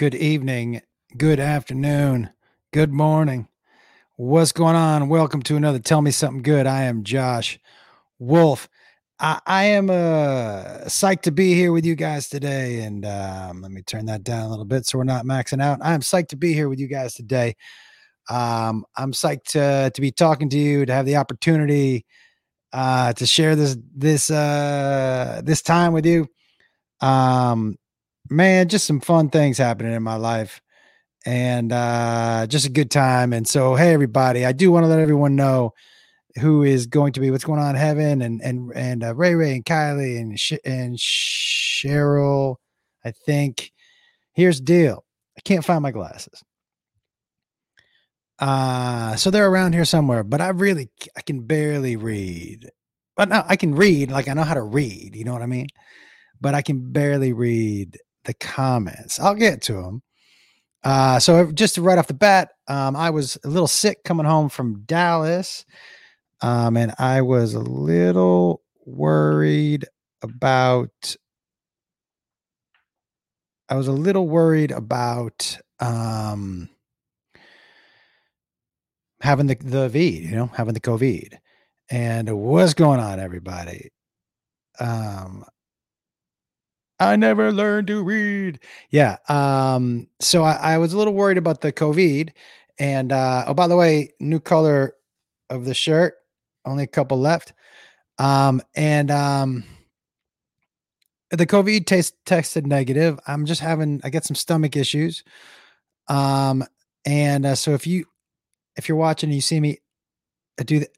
Good evening, good afternoon, good morning. What's going on? Welcome to another Tell Me Something Good. I am Josh Wolf. I, I am uh, psyched to be here with you guys today. And um, let me turn that down a little bit so we're not maxing out. I am psyched to be here with you guys today. Um, I'm psyched to, to be talking to you, to have the opportunity uh, to share this this uh, this time with you. Um, man, just some fun things happening in my life and uh, just a good time. And so, hey, everybody, I do want to let everyone know who is going to be what's going on in heaven and and and uh, Ray Ray and Kylie and Sh- and Cheryl. I think here's the deal. I can't find my glasses. Uh, so they're around here somewhere, but I really I can barely read. But no, I can read, like I know how to read, you know what I mean? But I can barely read the comments. I'll get to them. Uh, so just right off the bat, um, I was a little sick coming home from Dallas, um, and I was a little worried about. I was a little worried about um, having the the vid, you know, having the COVID, and what's going on, everybody? Um, I never learned to read. Yeah. Um, so I, I, was a little worried about the COVID. And uh, oh, by the way, new color of the shirt, only a couple left. Um, and um, the COVID test tested negative. I'm just having I get some stomach issues. Um, and uh, so if you if you're watching and you see me do th-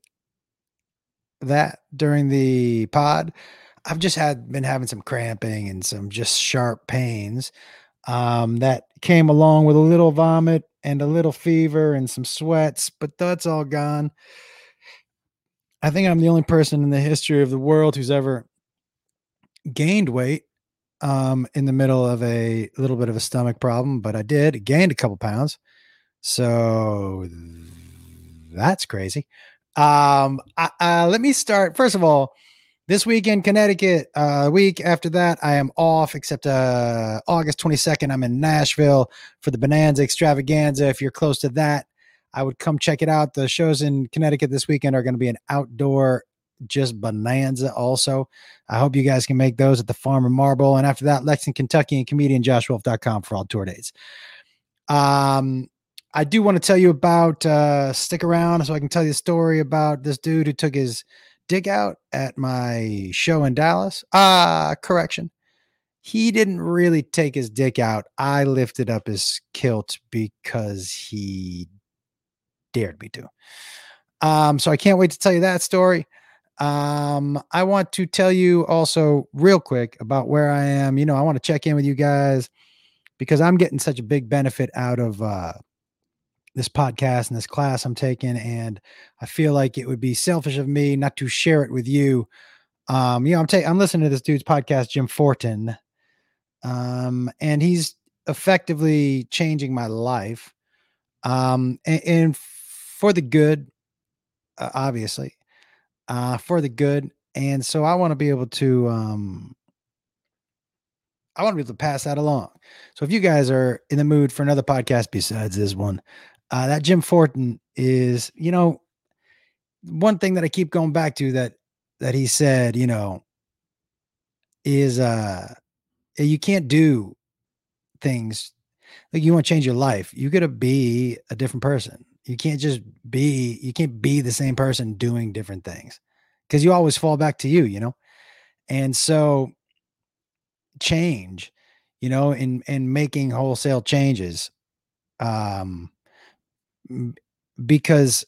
that during the pod, I've just had been having some cramping and some just sharp pains um, that came along with a little vomit and a little fever and some sweats, but that's all gone. I think I'm the only person in the history of the world who's ever gained weight um, in the middle of a little bit of a stomach problem, but I did gained a couple pounds. So that's crazy. Um, I, uh, let me start. First of all, this weekend, Connecticut. Uh, week after that, I am off, except uh, August 22nd, I'm in Nashville for the Bonanza Extravaganza. If you're close to that, I would come check it out. The shows in Connecticut this weekend are going to be an outdoor just bonanza also. I hope you guys can make those at the Farm and Marble. And after that, Lexington, Kentucky and comedian josh joshwolf.com for all tour dates. Um, I do want to tell you about uh stick around so I can tell you a story about this dude who took his dig out at my show in Dallas. Ah, correction. He didn't really take his dick out. I lifted up his kilt because he dared me to. Um, so I can't wait to tell you that story. Um, I want to tell you also real quick about where I am. You know, I want to check in with you guys because I'm getting such a big benefit out of uh this podcast and this class I'm taking, and I feel like it would be selfish of me not to share it with you. Um, you know, I'm taking I'm listening to this dude's podcast, Jim Fortin, um, and he's effectively changing my life, um, and, and for the good, uh, obviously, uh, for the good. And so I want to be able to, um, I want to be able to pass that along. So if you guys are in the mood for another podcast besides this one, uh, that Jim Fortin is, you know, one thing that I keep going back to that that he said, you know, is uh you can't do things like you want to change your life. You got to be a different person. You can't just be you can't be the same person doing different things because you always fall back to you, you know. And so change, you know, in in making wholesale changes um because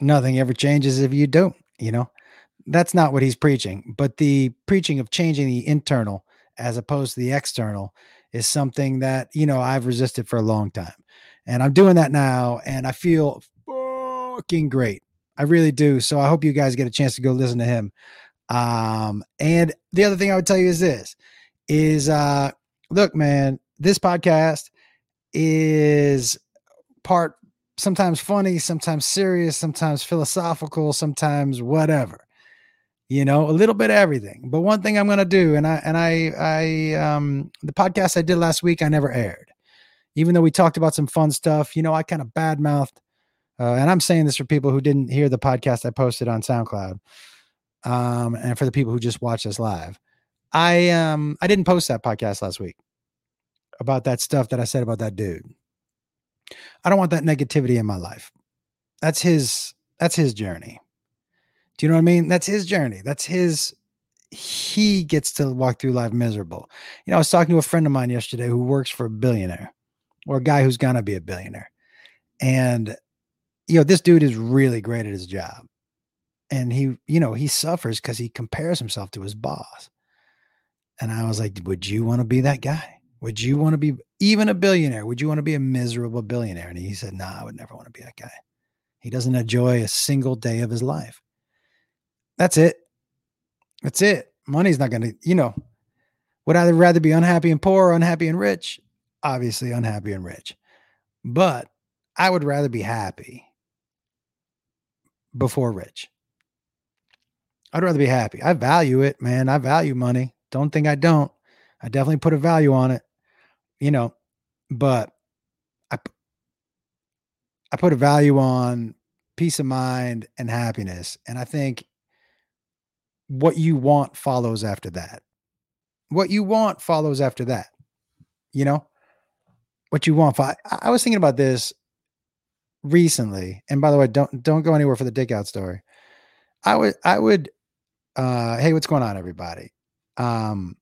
nothing ever changes if you don't, you know. That's not what he's preaching, but the preaching of changing the internal as opposed to the external is something that, you know, I've resisted for a long time. And I'm doing that now and I feel fucking great. I really do. So I hope you guys get a chance to go listen to him. Um, and the other thing I would tell you is this is uh look, man, this podcast is part sometimes funny, sometimes serious, sometimes philosophical, sometimes whatever. You know, a little bit of everything. But one thing I'm going to do and I and I I um the podcast I did last week I never aired. even though we talked about some fun stuff, you know, I kind of badmouthed. Uh, and I'm saying this for people who didn't hear the podcast I posted on SoundCloud, um, and for the people who just watched us live. I um I didn't post that podcast last week about that stuff that I said about that dude. I don't want that negativity in my life. That's his that's his journey. Do you know what I mean? That's his journey. That's his he gets to walk through life miserable. You know, I was talking to a friend of mine yesterday who works for a billionaire or a guy who's gonna be a billionaire. And you know, this dude is really great at his job. And he, you know, he suffers because he compares himself to his boss. And I was like, would you want to be that guy? Would you want to be even a billionaire? Would you want to be a miserable billionaire? And he said, no, nah, I would never want to be that guy. He doesn't enjoy a single day of his life. That's it. That's it. Money's not going to, you know, would I rather be unhappy and poor or unhappy and rich? Obviously, unhappy and rich. But I would rather be happy before rich. I'd rather be happy. I value it, man. I value money. Don't think I don't. I definitely put a value on it, you know, but I I put a value on peace of mind and happiness. And I think what you want follows after that. What you want follows after that. You know, what you want. I, I was thinking about this recently, and by the way, don't don't go anywhere for the dick out story. I would I would uh hey, what's going on, everybody? Um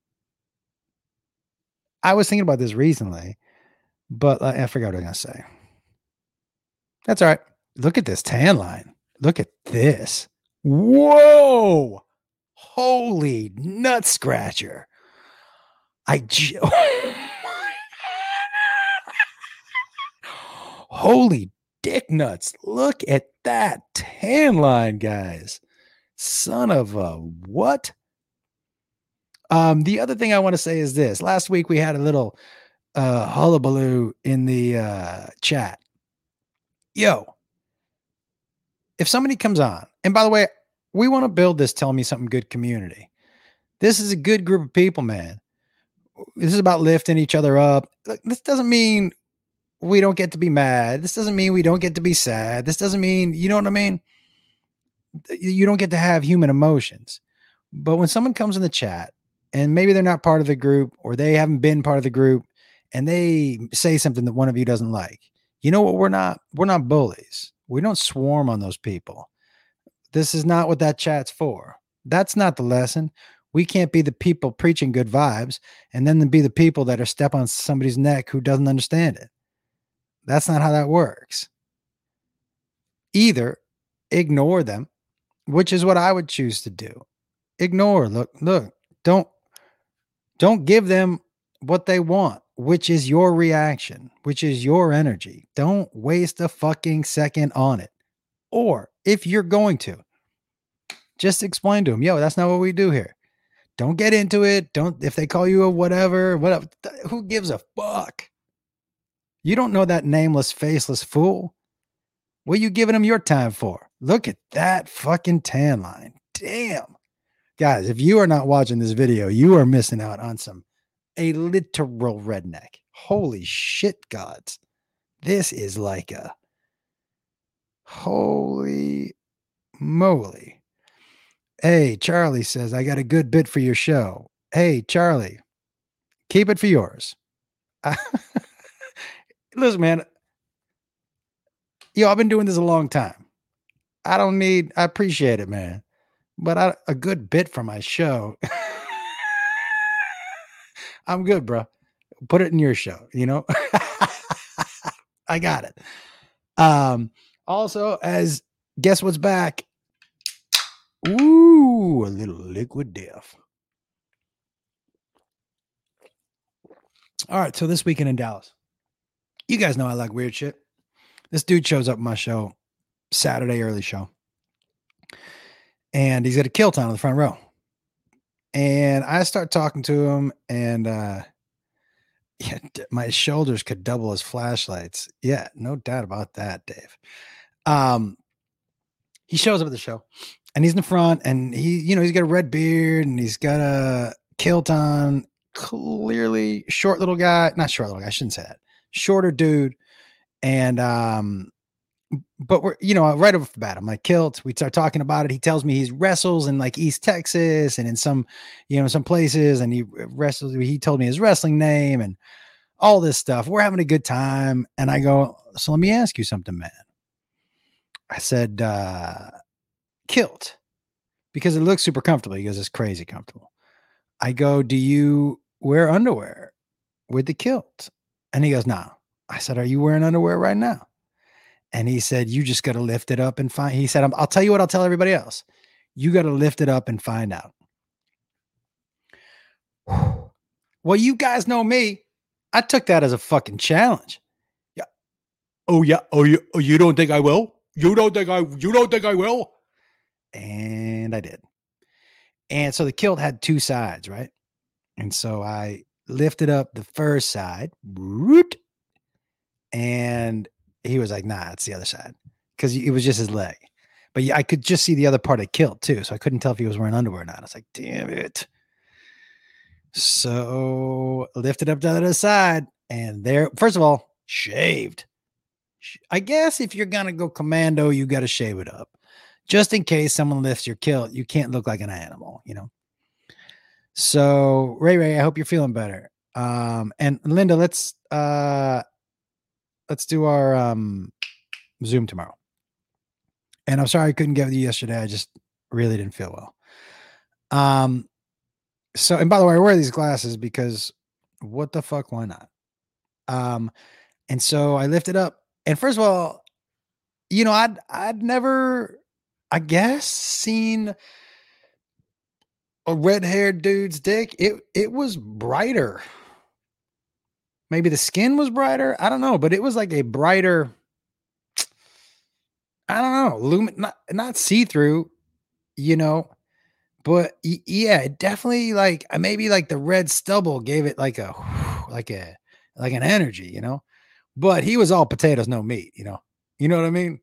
I was thinking about this recently, but uh, I forgot what I was gonna say. That's all right. Look at this tan line. Look at this. Whoa! Holy nut scratcher. I j- Holy dick nuts. Look at that tan line, guys. Son of a what? Um, the other thing I want to say is this. Last week we had a little uh hullabaloo in the uh chat. Yo, if somebody comes on, and by the way, we want to build this tell me something good community. This is a good group of people, man. This is about lifting each other up. This doesn't mean we don't get to be mad. This doesn't mean we don't get to be sad. This doesn't mean, you know what I mean? You don't get to have human emotions. But when someone comes in the chat and maybe they're not part of the group or they haven't been part of the group and they say something that one of you doesn't like, you know what? We're not, we're not bullies. We don't swarm on those people. This is not what that chat's for. That's not the lesson. We can't be the people preaching good vibes and then be the people that are step on somebody's neck who doesn't understand it. That's not how that works. Either ignore them, which is what I would choose to do. Ignore. Look, look, don't don't give them what they want, which is your reaction, which is your energy. Don't waste a fucking second on it. Or if you're going to, just explain to them, yo, that's not what we do here. Don't get into it. Don't if they call you a whatever, whatever. Who gives a fuck? You don't know that nameless, faceless fool. What are you giving him your time for? Look at that fucking tan line. Damn. Guys, if you are not watching this video, you are missing out on some a literal redneck. Holy shit, gods. This is like a holy moly. Hey, Charlie says, I got a good bit for your show. Hey, Charlie, keep it for yours. listen, man. Yo, I've been doing this a long time. I don't need, I appreciate it, man. But I, a good bit for my show. I'm good, bro. Put it in your show, you know? I got it. Um, also, as guess what's back? Ooh, a little liquid death. All right, so this weekend in Dallas. You guys know I like weird shit. This dude shows up my show, Saturday early show, and he's got a kilt on in the front row. And I start talking to him, and uh, yeah, my shoulders could double as flashlights. Yeah, no doubt about that, Dave. Um, he shows up at the show, and he's in the front, and he, you know, he's got a red beard, and he's got a kilt on. Clearly, short little guy, not short little guy. I shouldn't say that shorter dude, and um, but we're you know right off the bat i'm like kilt we start talking about it. He tells me he wrestles in like east texas and in some you know some places and he wrestles he told me his wrestling name and all this stuff. We're having a good time and i go so let me ask you something man. I said uh kilt because it looks super comfortable. He goes it's crazy comfortable. I go do you wear underwear with the kilt? And he goes no nah. i said are you wearing underwear right now and he said, You just got to lift it up and find. He said, I'll tell you what I'll tell everybody else. You got to lift it up and find out. Well, you guys know me. I took that as a fucking challenge. Yeah. Oh, yeah. Oh, you, oh, you don't think I will? You don't think I, you don't think I will? And I did. And so the kilt had two sides, right? And so I lifted up the first side, and he was like, nah, it's the other side because it was just his leg. But I could just see the other part of kilt too. So I couldn't tell if he was wearing underwear or not. I was like, damn it. So lifted up to the other side and there, first of all, shaved. I guess if you're to go commando, you got to shave it up just in case someone lifts your kilt. You can't look like an animal, you know? So Ray Ray, I hope you're feeling better. Um, and Linda, let's, uh, let's do our um Zoom tomorrow. And I'm sorry I couldn't get with you yesterday. I just really didn't feel well. Um so and by the way, I wear these glasses because what the fuck, why not? Um and so I lifted up and first of all, you know, I'd I'd never I guess seen a red-haired dude's dick. It it was brighter Maybe the skin was brighter. I don't know, but it was like a brighter. I don't know, lumen, not not see through, you know, but yeah, it definitely like uh, maybe like the red stubble gave it like a like a like an energy, you know. But he was all potatoes, no meat, you know. You know what I mean?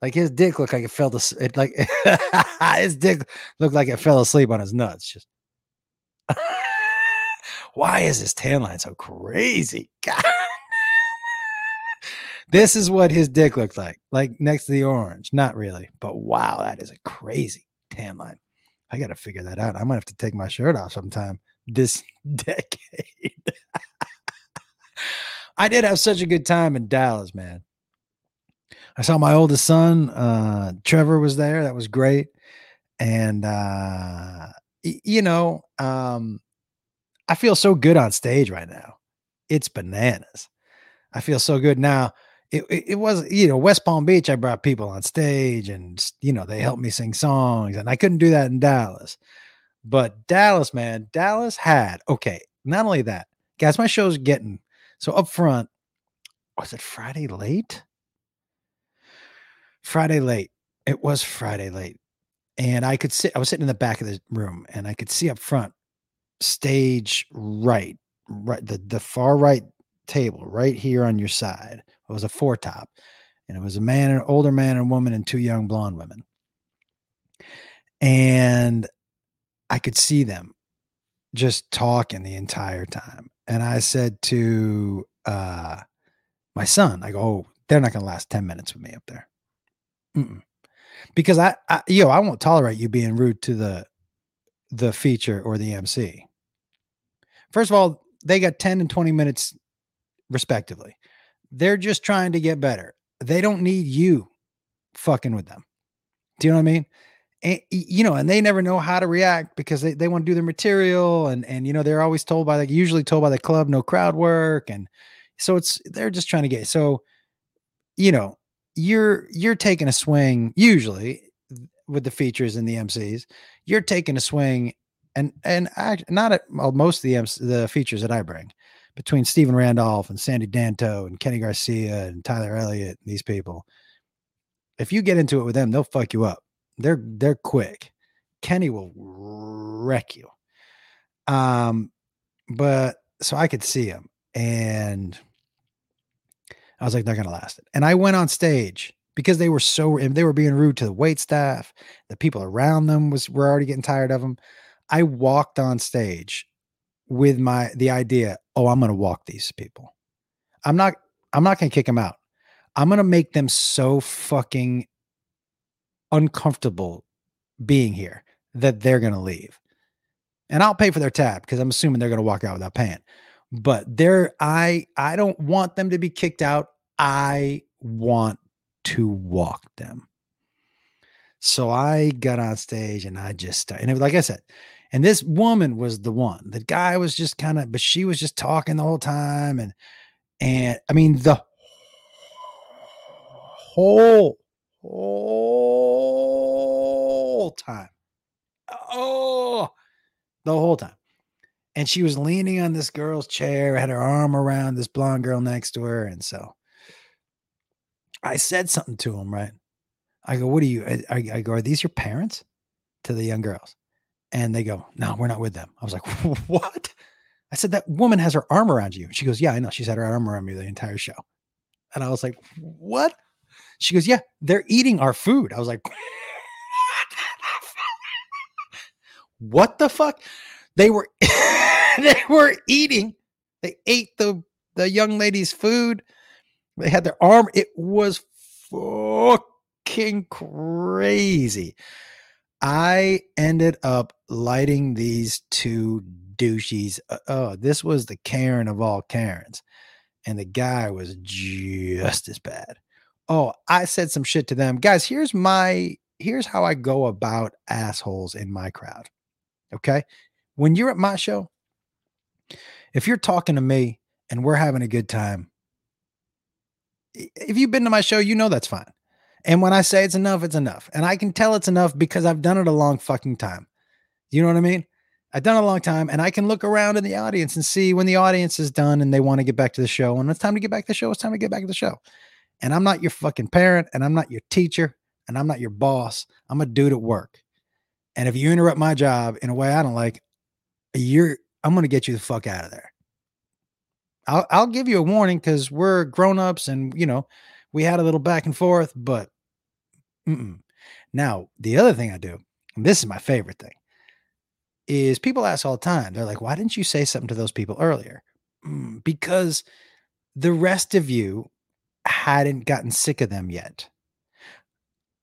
Like his dick looked like it fell to it like his dick looked like it fell asleep on his nuts. Just why is his tan line so crazy? God. this is what his dick looks like, like next to the orange. Not really, but wow, that is a crazy tan line. I got to figure that out. I might have to take my shirt off sometime this decade. I did have such a good time in Dallas, man. I saw my oldest son, uh, Trevor was there. That was great. And, uh, you know, um, I feel so good on stage right now. It's bananas. I feel so good now. It, it, it, was, you know, West Palm Beach. I brought people on stage and, you know, they helped me sing songs and I couldn't do that in Dallas. But Dallas, man, Dallas had, okay, not only that, guys, my show's getting so up front. Was it Friday late? Friday late. It was Friday late. And I could sit, I was sitting in the back of the room and I could see up front stage right, right the the far right table right here on your side. It was a four top, and it was a man, an older man, and woman, and two young blonde women. And I could see them just talking the entire time. And I said to uh, my son, I go, oh, they're not going to last 10 minutes with me up there. Mm-mm. Because I, I, yo, I won't tolerate you being rude to the, the feature or the MC. First of all, they got 10 and 20 minutes respectively. They're just trying to get better. They don't need you fucking with them. Do you know what I mean? And, you know, and they never know how to react because they, they want to do their material and and you know they're always told by like usually told by the club no crowd work and so it's they're just trying to get so you know you're you're taking a swing usually with the features and the MCs you're taking a swing and and not at well, most of the the features that I bring between Stephen Randolph and Sandy Danto and Kenny Garcia and Tyler Elliott, these people. If you get into it with them, they'll fuck you up. They're they're quick. Kenny will wreck you. Um, but so I could see him, and I was like, they're gonna last it. And I went on stage because they were so they were being rude to the wait staff. The people around them was were already getting tired of them. I walked on stage with my the idea, oh, I'm going to walk these people. I'm not I'm not going to kick them out. I'm going to make them so fucking uncomfortable being here that they're going to leave. And I'll pay for their tab because I'm assuming they're going to walk out without paying. But they're I I don't want them to be kicked out. I want to walk them. So I got on stage and I just and it, like I said, and this woman was the one. The guy was just kind of, but she was just talking the whole time, and and I mean the whole whole time. Oh, the whole time. And she was leaning on this girl's chair, had her arm around this blonde girl next to her. And so I said something to him, right? I go, What are you? I, I go, Are these your parents? To the young girls. And they go, No, we're not with them. I was like, What? I said, That woman has her arm around you. She goes, Yeah, I know. She's had her arm around me the entire show. And I was like, What? She goes, Yeah, they're eating our food. I was like, What the fuck? They were they were eating. They ate the the young lady's food. They had their arm. It was fucking crazy. I ended up lighting these two douchies. Uh, oh, this was the Karen of all Karens. And the guy was just as bad. Oh, I said some shit to them. Guys, here's my here's how I go about assholes in my crowd. Okay? When you're at my show, if you're talking to me and we're having a good time, if you've been to my show, you know that's fine. And when I say it's enough, it's enough. And I can tell it's enough because I've done it a long fucking time. You know what I mean? I've done it a long time and I can look around in the audience and see when the audience is done and they want to get back to the show. And it's time to get back to the show, it's time to get back to the show. And I'm not your fucking parent and I'm not your teacher and I'm not your boss. I'm a dude at work. And if you interrupt my job in a way I don't like, you're I'm to get you the fuck out of there. I'll I'll give you a warning because we're grown ups and you know we had a little back and forth, but mm-mm. now the other thing I do, and this is my favorite thing, is people ask all the time. They're like, "Why didn't you say something to those people earlier?" Mm, because the rest of you hadn't gotten sick of them yet.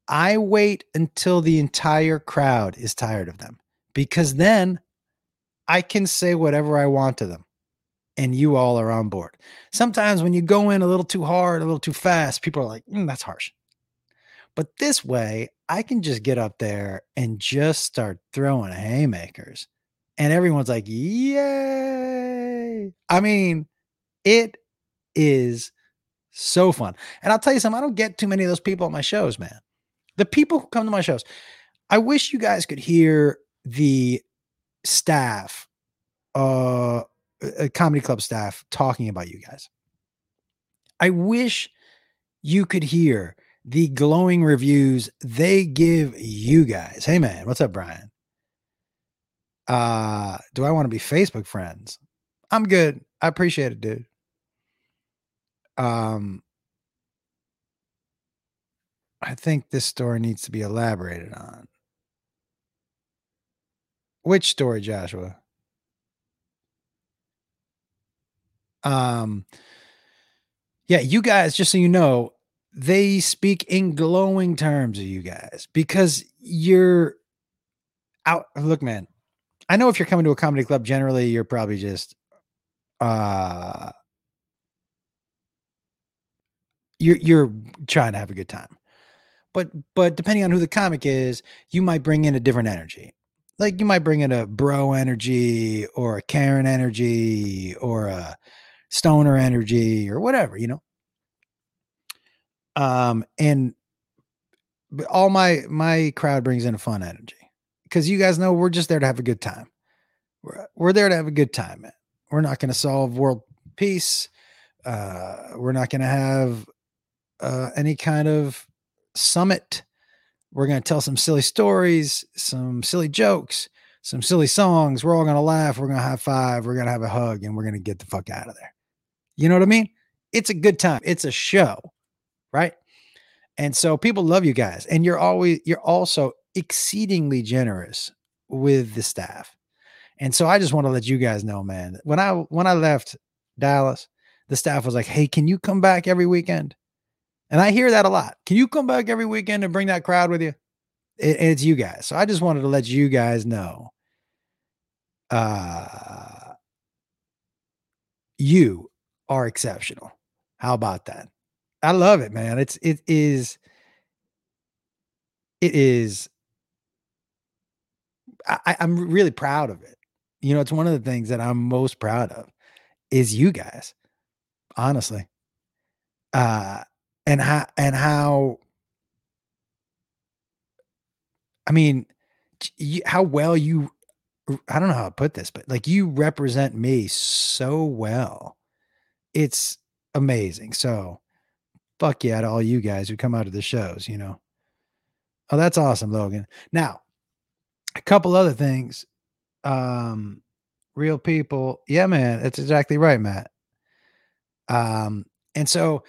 I wait until the entire crowd is tired of them because then I can say whatever I want to them and you all are on board. Sometimes when you go in a little too hard, a little too fast, people are like, mm, that's harsh. But this way, I can just get up there and just start throwing haymakers. And everyone's like, yay. I mean, it is so fun. And I'll tell you something, I don't get too many of those people at my shows, man. The people who come to my shows, I wish you guys could hear the staff uh comedy club staff talking about you guys. I wish you could hear the glowing reviews they give you guys. Hey man, what's up, Brian? Uh, do I want to be Facebook friends? I'm good. I appreciate it, dude. Um, I think this story needs to be elaborated on. Which story, Joshua? Um, yeah, you guys, just so you know, they speak in glowing terms of you guys because you're out. Look, man, I know if you're coming to a comedy club, generally you're probably just uh you're you're trying to have a good time. But but depending on who the comic is, you might bring in a different energy. Like you might bring in a bro energy or a Karen energy or a stoner energy or whatever, you know. Um, and all my my crowd brings in a fun energy because you guys know we're just there to have a good time. We're we're there to have a good time. We're not going to solve world peace. Uh, we're not going to have uh, any kind of summit. We're going to tell some silly stories, some silly jokes, some silly songs. We're all going to laugh. We're going to high five. We're going to have a hug, and we're going to get the fuck out of there. You know what I mean? It's a good time. It's a show, right? And so people love you guys, and you're always you're also exceedingly generous with the staff. And so I just want to let you guys know, man, when I when I left Dallas, the staff was like, "Hey, can you come back every weekend?" And I hear that a lot. Can you come back every weekend and bring that crowd with you? It, it's you guys. So I just wanted to let you guys know. Uh, you are exceptional. How about that? I love it, man. It's it is it is I, I'm really proud of it. You know, it's one of the things that I'm most proud of is you guys, honestly. Uh and how and how I mean, you, how well you I don't know how to put this, but like you represent me so well. It's amazing. So fuck yeah to all you guys who come out of the shows, you know. Oh, that's awesome, Logan. Now, a couple other things. Um, real people. Yeah, man, that's exactly right, Matt. Um, and so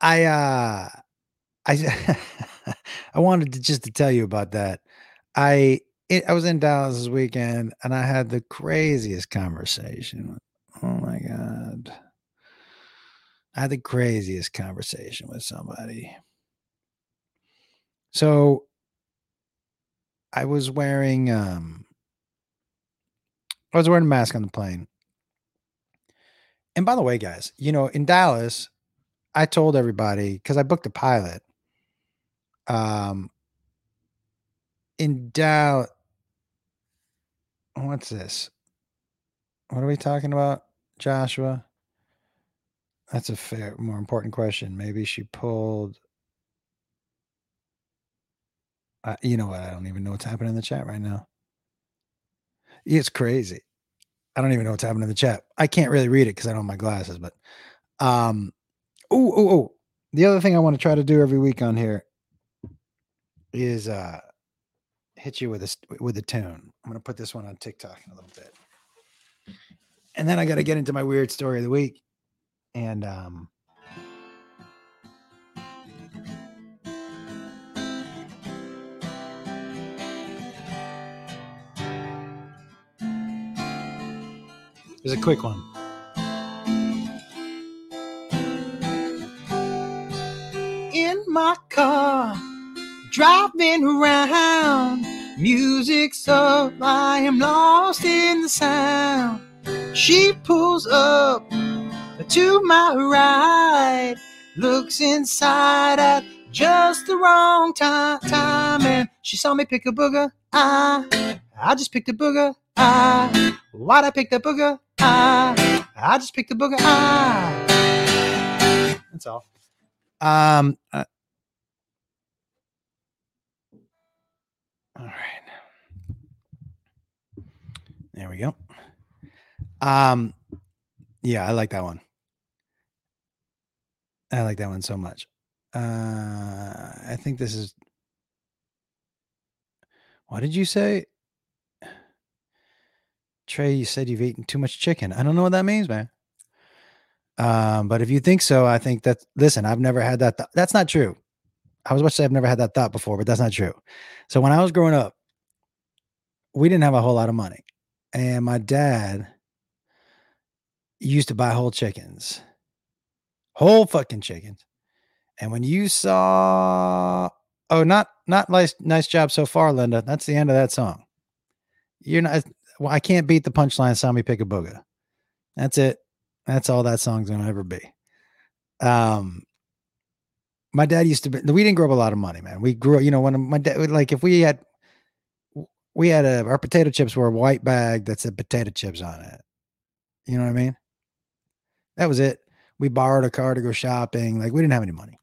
I uh I I wanted to just to tell you about that. I it, I was in Dallas this weekend and I had the craziest conversation. Oh my god. I had the craziest conversation with somebody. So I was wearing um I was wearing a mask on the plane. And by the way, guys, you know, in Dallas, I told everybody because I booked a pilot. Um in Dallas, what's this? What are we talking about, Joshua? That's a fair, more important question. Maybe she pulled. Uh, you know what? I don't even know what's happening in the chat right now. It's crazy. I don't even know what's happening in the chat. I can't really read it because I don't have my glasses. But, um, oh, oh, oh. The other thing I want to try to do every week on here is uh hit you with a with a tune. I'm gonna put this one on TikTok in a little bit, and then I got to get into my weird story of the week and um There's a quick one. In my car, driving around, music's up, I am lost in the sound. She pulls up to my right, looks inside at just the wrong time, time and she saw me pick a booger. I, I just picked a booger. I, why'd I pick the booger? I, I just picked a booger. I. That's all. Um. Uh, all right. There we go. Um. Yeah, I like that one. I like that one so much. Uh, I think this is. What did you say? Trey, you said you've eaten too much chicken. I don't know what that means, man. Um, but if you think so, I think that listen, I've never had that. Th- that's not true. I was about to say I've never had that thought before, but that's not true. So when I was growing up, we didn't have a whole lot of money, and my dad used to buy whole chickens whole fucking chickens. And when you saw, oh, not not nice nice job so far, Linda. That's the end of that song. You're not. Well, I can't beat the punchline. Saw me pick a booger. That's it. That's all that song's gonna ever be. Um, my dad used to be. We didn't grow up a lot of money, man. We grew. You know, when my dad, like, if we had, we had a our potato chips were a white bag that said potato chips on it. You know what I mean? That was it we borrowed a car to go shopping. Like we didn't have any money.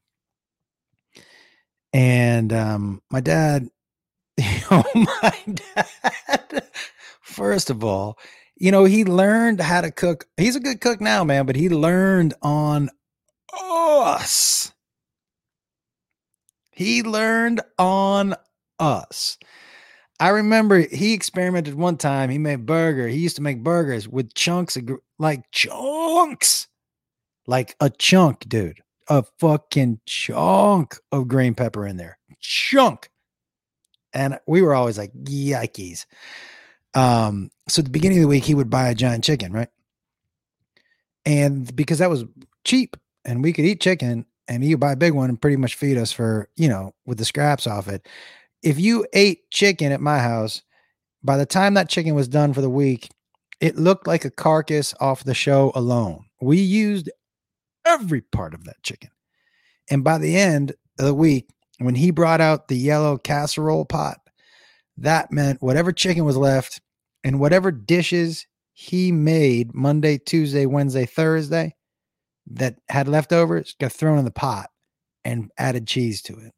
And um, my dad, oh my dad, first of all, you know, he learned how to cook. He's a good cook now, man, but he learned on us. He learned on us. I remember he experimented one time. He made burger. He used to make burgers with chunks of like chunks like a chunk, dude, a fucking chunk of green pepper in there, chunk. And we were always like, yikes. Um, so at the beginning of the week, he would buy a giant chicken, right? And because that was cheap and we could eat chicken and you buy a big one and pretty much feed us for, you know, with the scraps off it. If you ate chicken at my house, by the time that chicken was done for the week, it looked like a carcass off the show alone. We used every part of that chicken. And by the end of the week, when he brought out the yellow casserole pot, that meant whatever chicken was left and whatever dishes he made Monday, Tuesday, Wednesday, Thursday that had leftovers got thrown in the pot and added cheese to it.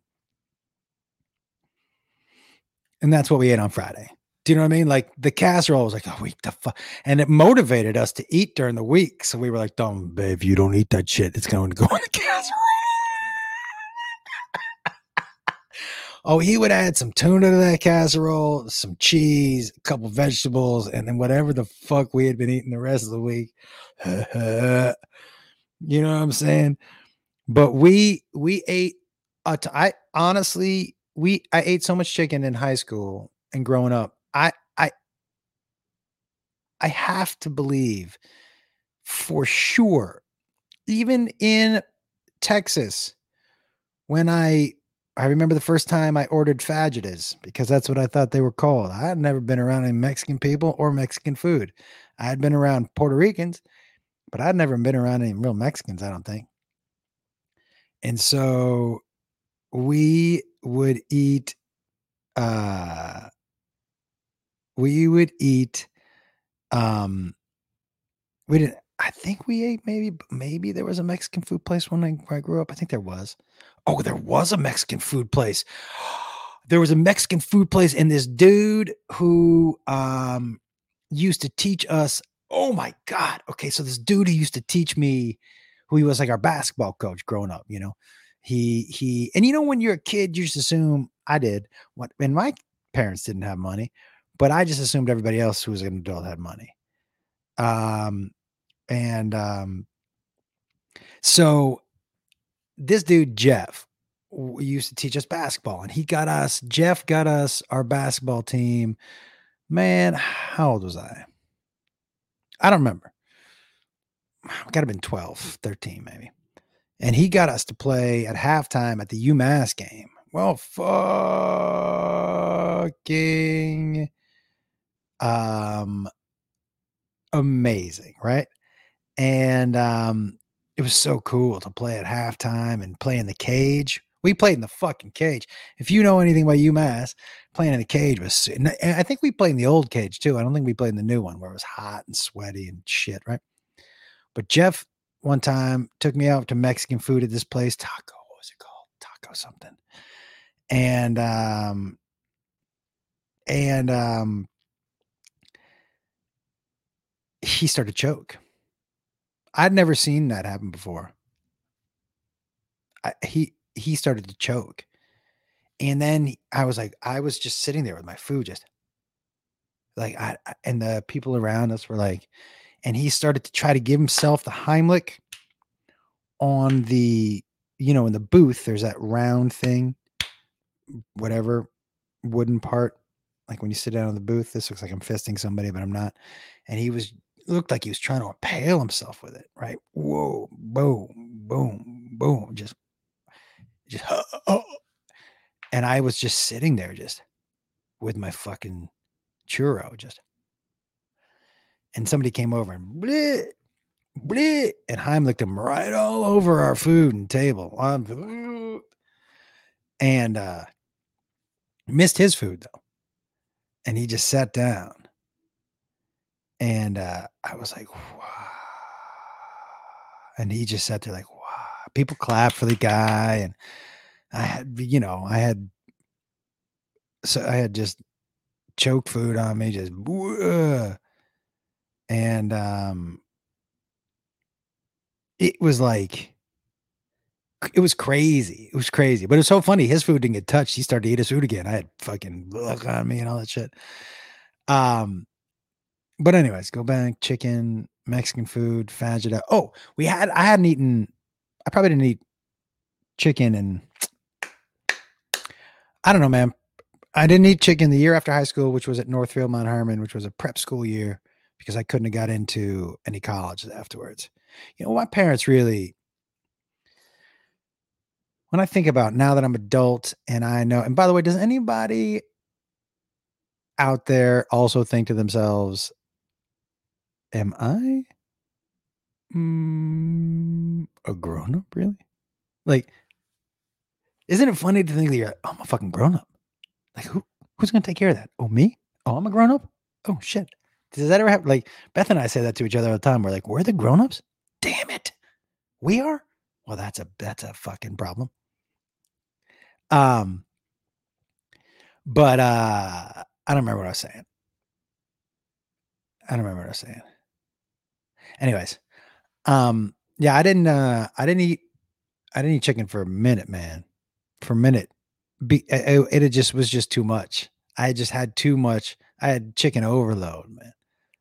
And that's what we ate on Friday. Do you know what I mean? Like the casserole was like, oh, wait, the fuck. And it motivated us to eat during the week. So we were like, don't, babe, you don't eat that shit. It's going to go in the casserole. oh, he would add some tuna to that casserole, some cheese, a couple vegetables, and then whatever the fuck we had been eating the rest of the week. you know what I'm saying? But we we ate. I honestly we I ate so much chicken in high school and growing up. I I I have to believe for sure, even in Texas, when I I remember the first time I ordered fajitas because that's what I thought they were called. I had never been around any Mexican people or Mexican food. I had been around Puerto Ricans, but I'd never been around any real Mexicans, I don't think. And so we would eat uh we would eat um we didn't I think we ate maybe maybe there was a Mexican food place when I, I grew up. I think there was. Oh, there was a Mexican food place. There was a Mexican food place, and this dude who um used to teach us. Oh my god. Okay, so this dude who used to teach me, who he was like our basketball coach growing up. You know, he he, and you know when you're a kid, you just assume I did. What? And my parents didn't have money, but I just assumed everybody else who was an adult had money. Um, and um, so this dude Jeff used to teach us basketball, and he got us. Jeff got us our basketball team. Man, how old was I? I don't remember. Got to been 12, 13 maybe. And he got us to play at halftime at the UMass game. Well, fucking um amazing, right? And um it was so cool to play at halftime and play in the cage. We played in the fucking cage. If you know anything about UMass, playing in the cage was. I think we played in the old cage too. I don't think we played in the new one where it was hot and sweaty and shit, right? But Jeff one time took me out to Mexican food at this place. Taco, what was it called? Taco something. And um, and um, he started to choke I'd never seen that happen before. I, he he started to choke, and then I was like, I was just sitting there with my food, just like I, I and the people around us were like, and he started to try to give himself the Heimlich on the, you know, in the booth. There's that round thing, whatever wooden part. Like when you sit down in the booth, this looks like I'm fisting somebody, but I'm not. And he was looked like he was trying to impale himself with it, right? Whoa, boom, boom, boom, just, just, oh. and I was just sitting there, just with my fucking churro, just, and somebody came over and bleh, bleh, and Heimlich him right all over our food and table, and uh, missed his food though, and he just sat down and uh, I was like, wow. And he just sat there like, wow. People clapped for the guy. And I had, you know, I had, so I had just choke food on me, just, and um, it was like, it was crazy. It was crazy, but it was so funny. His food didn't get touched. He started to eat his food again. I had fucking look on me and all that shit. Um, but anyways, go back. Chicken, Mexican food, fajita. Oh, we had. I hadn't eaten. I probably didn't eat chicken and I don't know, man. I didn't eat chicken the year after high school, which was at Northfield Mount Hermon, which was a prep school year because I couldn't have got into any college afterwards. You know, my parents really when I think about now that I'm adult and I know, and by the way, does anybody out there also think to themselves, am I mm, a grown up really? Like, isn't it funny to think that you're, oh, I'm a fucking grown up? Like, who who's gonna take care of that? Oh, me? Oh, I'm a grown up. Oh shit. Does that ever happen? Like Beth and I say that to each other all the time. We're like, we're the grown ups. Damn it, we are. Well, that's a that's a fucking problem. Um, but uh, I don't remember what I was saying. I don't remember what I was saying. Anyways, um, yeah, I didn't uh I didn't eat I didn't eat chicken for a minute, man. For a minute. Be, it, it just was just too much. I just had too much. I had chicken overload, man.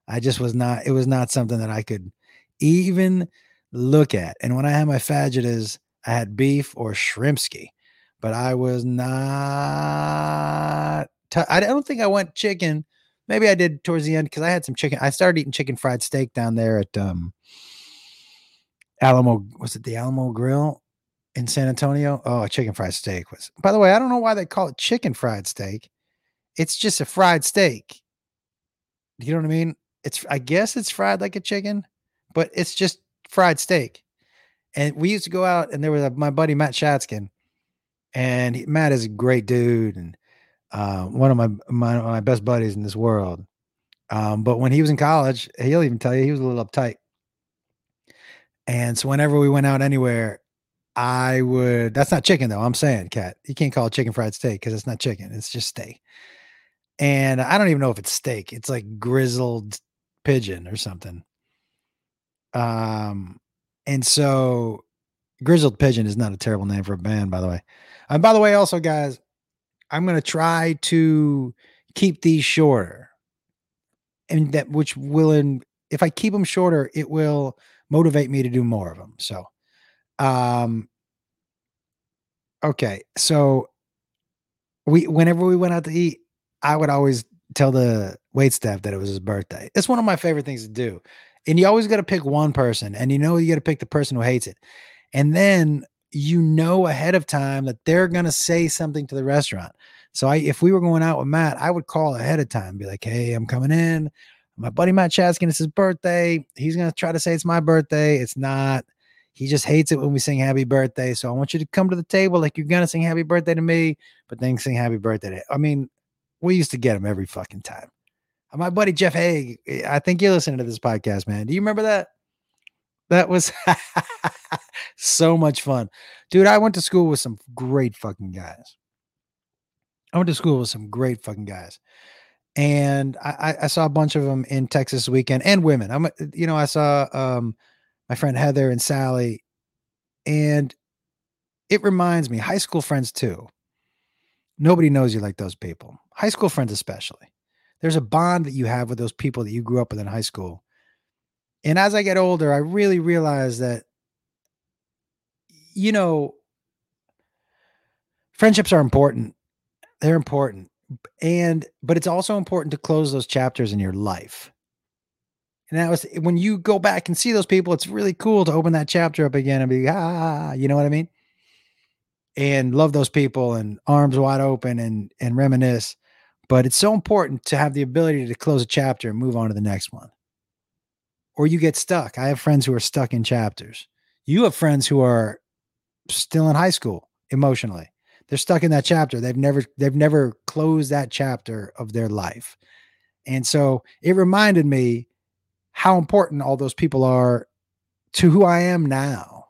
I just was not, it was not something that I could even look at. And when I had my fajitas, I had beef or shrimpski, but I was not, I don't think I went chicken. Maybe I did towards the end because I had some chicken. I started eating chicken fried steak down there at um, Alamo. Was it the Alamo Grill in San Antonio? Oh, chicken fried steak was. By the way, I don't know why they call it chicken fried steak. It's just a fried steak. You know what I mean? It's I guess it's fried like a chicken, but it's just fried steak. And we used to go out, and there was a, my buddy Matt Shatskin, and he, Matt is a great dude and uh, one of my, my my best buddies in this world. Um, but when he was in college, he'll even tell you he was a little uptight. And so whenever we went out anywhere, I would. That's not chicken though. I'm saying, cat. You can't call it chicken fried steak because it's not chicken. It's just steak. And I don't even know if it's steak. It's like grizzled pigeon or something. Um, and so grizzled pigeon is not a terrible name for a band, by the way. And by the way, also, guys, I'm going to try to keep these shorter, and that which will, in, if I keep them shorter, it will motivate me to do more of them. So, um, okay, so we whenever we went out to eat, I would always tell the wait staff that it was his birthday. It's one of my favorite things to do. And you always got to pick one person, and you know you got to pick the person who hates it. And then you know ahead of time that they're going to say something to the restaurant. So I, if we were going out with Matt, I would call ahead of time, be like, "Hey, I'm coming in. My buddy Matt Chaskin, it's his birthday. He's going to try to say it's my birthday. It's not. He just hates it when we sing happy birthday. So I want you to come to the table like you're going to sing happy birthday to me, but then sing happy birthday to. I mean, we used to get him every fucking time. My buddy Jeff Haig, I think you're listening to this podcast, man. Do you remember that? That was so much fun. Dude, I went to school with some great fucking guys. I went to school with some great fucking guys. And I, I saw a bunch of them in Texas weekend and women. I'm, you know, I saw um, my friend Heather and Sally, and it reminds me, high school friends too. Nobody knows you like those people, high school friends especially. There's a bond that you have with those people that you grew up with in high school. And as I get older, I really realize that, you know, friendships are important. They're important. And, but it's also important to close those chapters in your life. And that was when you go back and see those people, it's really cool to open that chapter up again and be, ah, you know what I mean? and love those people and arms wide open and and reminisce. But it's so important to have the ability to close a chapter and move on to the next one. Or you get stuck. I have friends who are stuck in chapters. You have friends who are still in high school emotionally. They're stuck in that chapter. They've never they've never closed that chapter of their life. And so it reminded me how important all those people are to who I am now.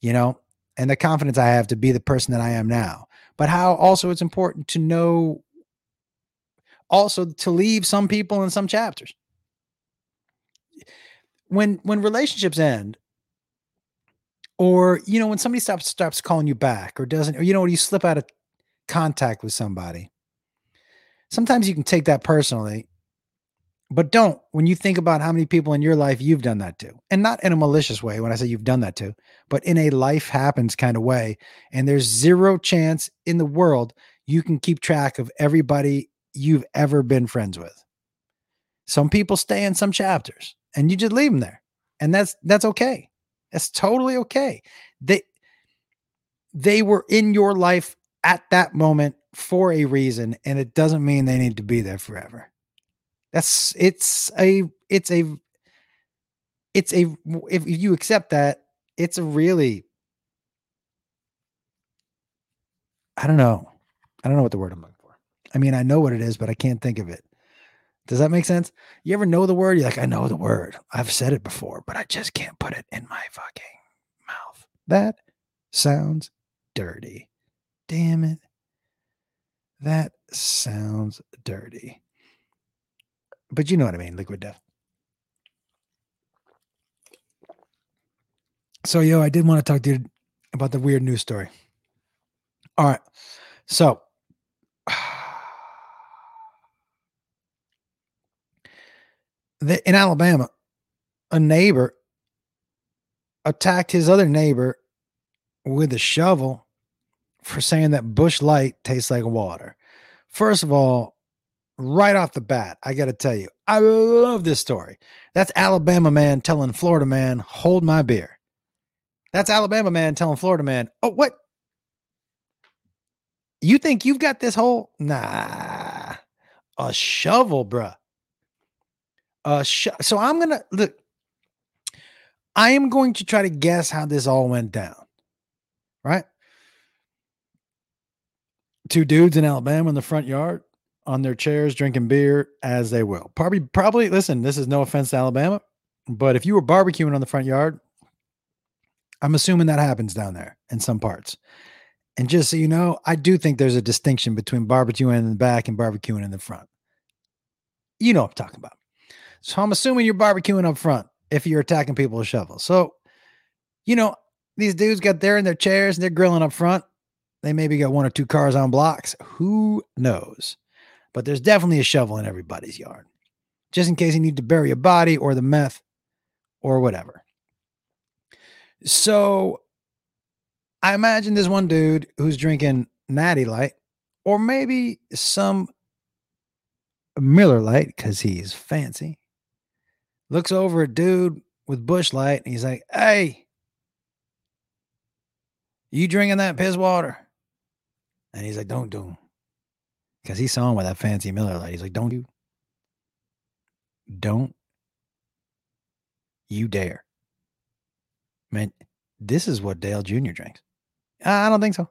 You know, and the confidence I have to be the person that I am now. But how also it's important to know also to leave some people in some chapters. When when relationships end, or you know, when somebody stops stops calling you back or doesn't, or you know, when you slip out of contact with somebody, sometimes you can take that personally but don't when you think about how many people in your life you've done that to. And not in a malicious way when I say you've done that to, but in a life happens kind of way. And there's zero chance in the world you can keep track of everybody you've ever been friends with. Some people stay in some chapters and you just leave them there. And that's that's okay. That's totally okay. They they were in your life at that moment for a reason and it doesn't mean they need to be there forever. That's it's a it's a it's a if you accept that, it's a really I don't know. I don't know what the word I'm looking for. I mean, I know what it is, but I can't think of it. Does that make sense? You ever know the word? You're like, I know the word. I've said it before, but I just can't put it in my fucking mouth. That sounds dirty. Damn it. That sounds dirty. But you know what I mean, liquid death. So, yo, I did want to talk to you about the weird news story. All right. So, in Alabama, a neighbor attacked his other neighbor with a shovel for saying that Busch Light tastes like water. First of all, right off the bat, I got to tell you, I love this story. That's Alabama man telling Florida man, hold my beer. That's Alabama man telling Florida man, oh, what? You think you've got this whole, nah, a shovel, bruh. Uh, sh- so I'm gonna look. I am going to try to guess how this all went down. Right? Two dudes in Alabama in the front yard on their chairs drinking beer as they will. Probably, probably. Listen, this is no offense to Alabama, but if you were barbecuing on the front yard, I'm assuming that happens down there in some parts. And just so you know, I do think there's a distinction between barbecuing in the back and barbecuing in the front. You know what I'm talking about. So I'm assuming you're barbecuing up front if you're attacking people with shovels. So, you know, these dudes got there in their chairs and they're grilling up front. They maybe got one or two cars on blocks. Who knows? But there's definitely a shovel in everybody's yard, just in case you need to bury a body or the meth or whatever. So I imagine there's one dude who's drinking Natty Light or maybe some Miller Lite because he's fancy looks over at dude with Busch Light and he's like, Hey, you drinking that piss water? And he's like, Don't do Because he saw him with that fancy Miller Lite. He's like, Don't you? Don't you dare. Man, this is what Dale Jr. drinks. I don't think so.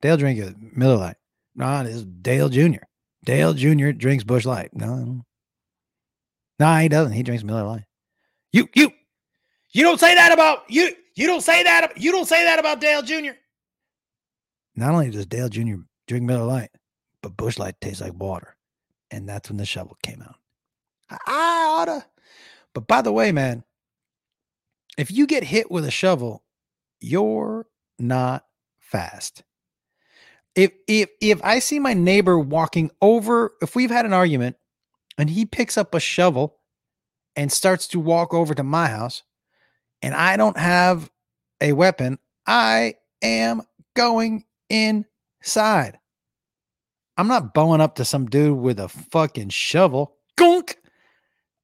Dale drinks Miller Lite. No, this is Dale Jr. Dale Jr. drinks Busch Light. No, no, he doesn't. He drinks Miller Lite. You, you, you don't say that about you. You don't say that. You don't say that about Dale Jr. Not only does Dale Jr. drink Miller Lite, but Busch Light tastes like water, and that's when the shovel came out. I oughta. But by the way, man, if you get hit with a shovel, you're not fast. If if if I see my neighbor walking over, if we've had an argument and he picks up a shovel and starts to walk over to my house and I don't have a weapon, I am going inside. I'm not bowing up to some dude with a fucking shovel. Gunk.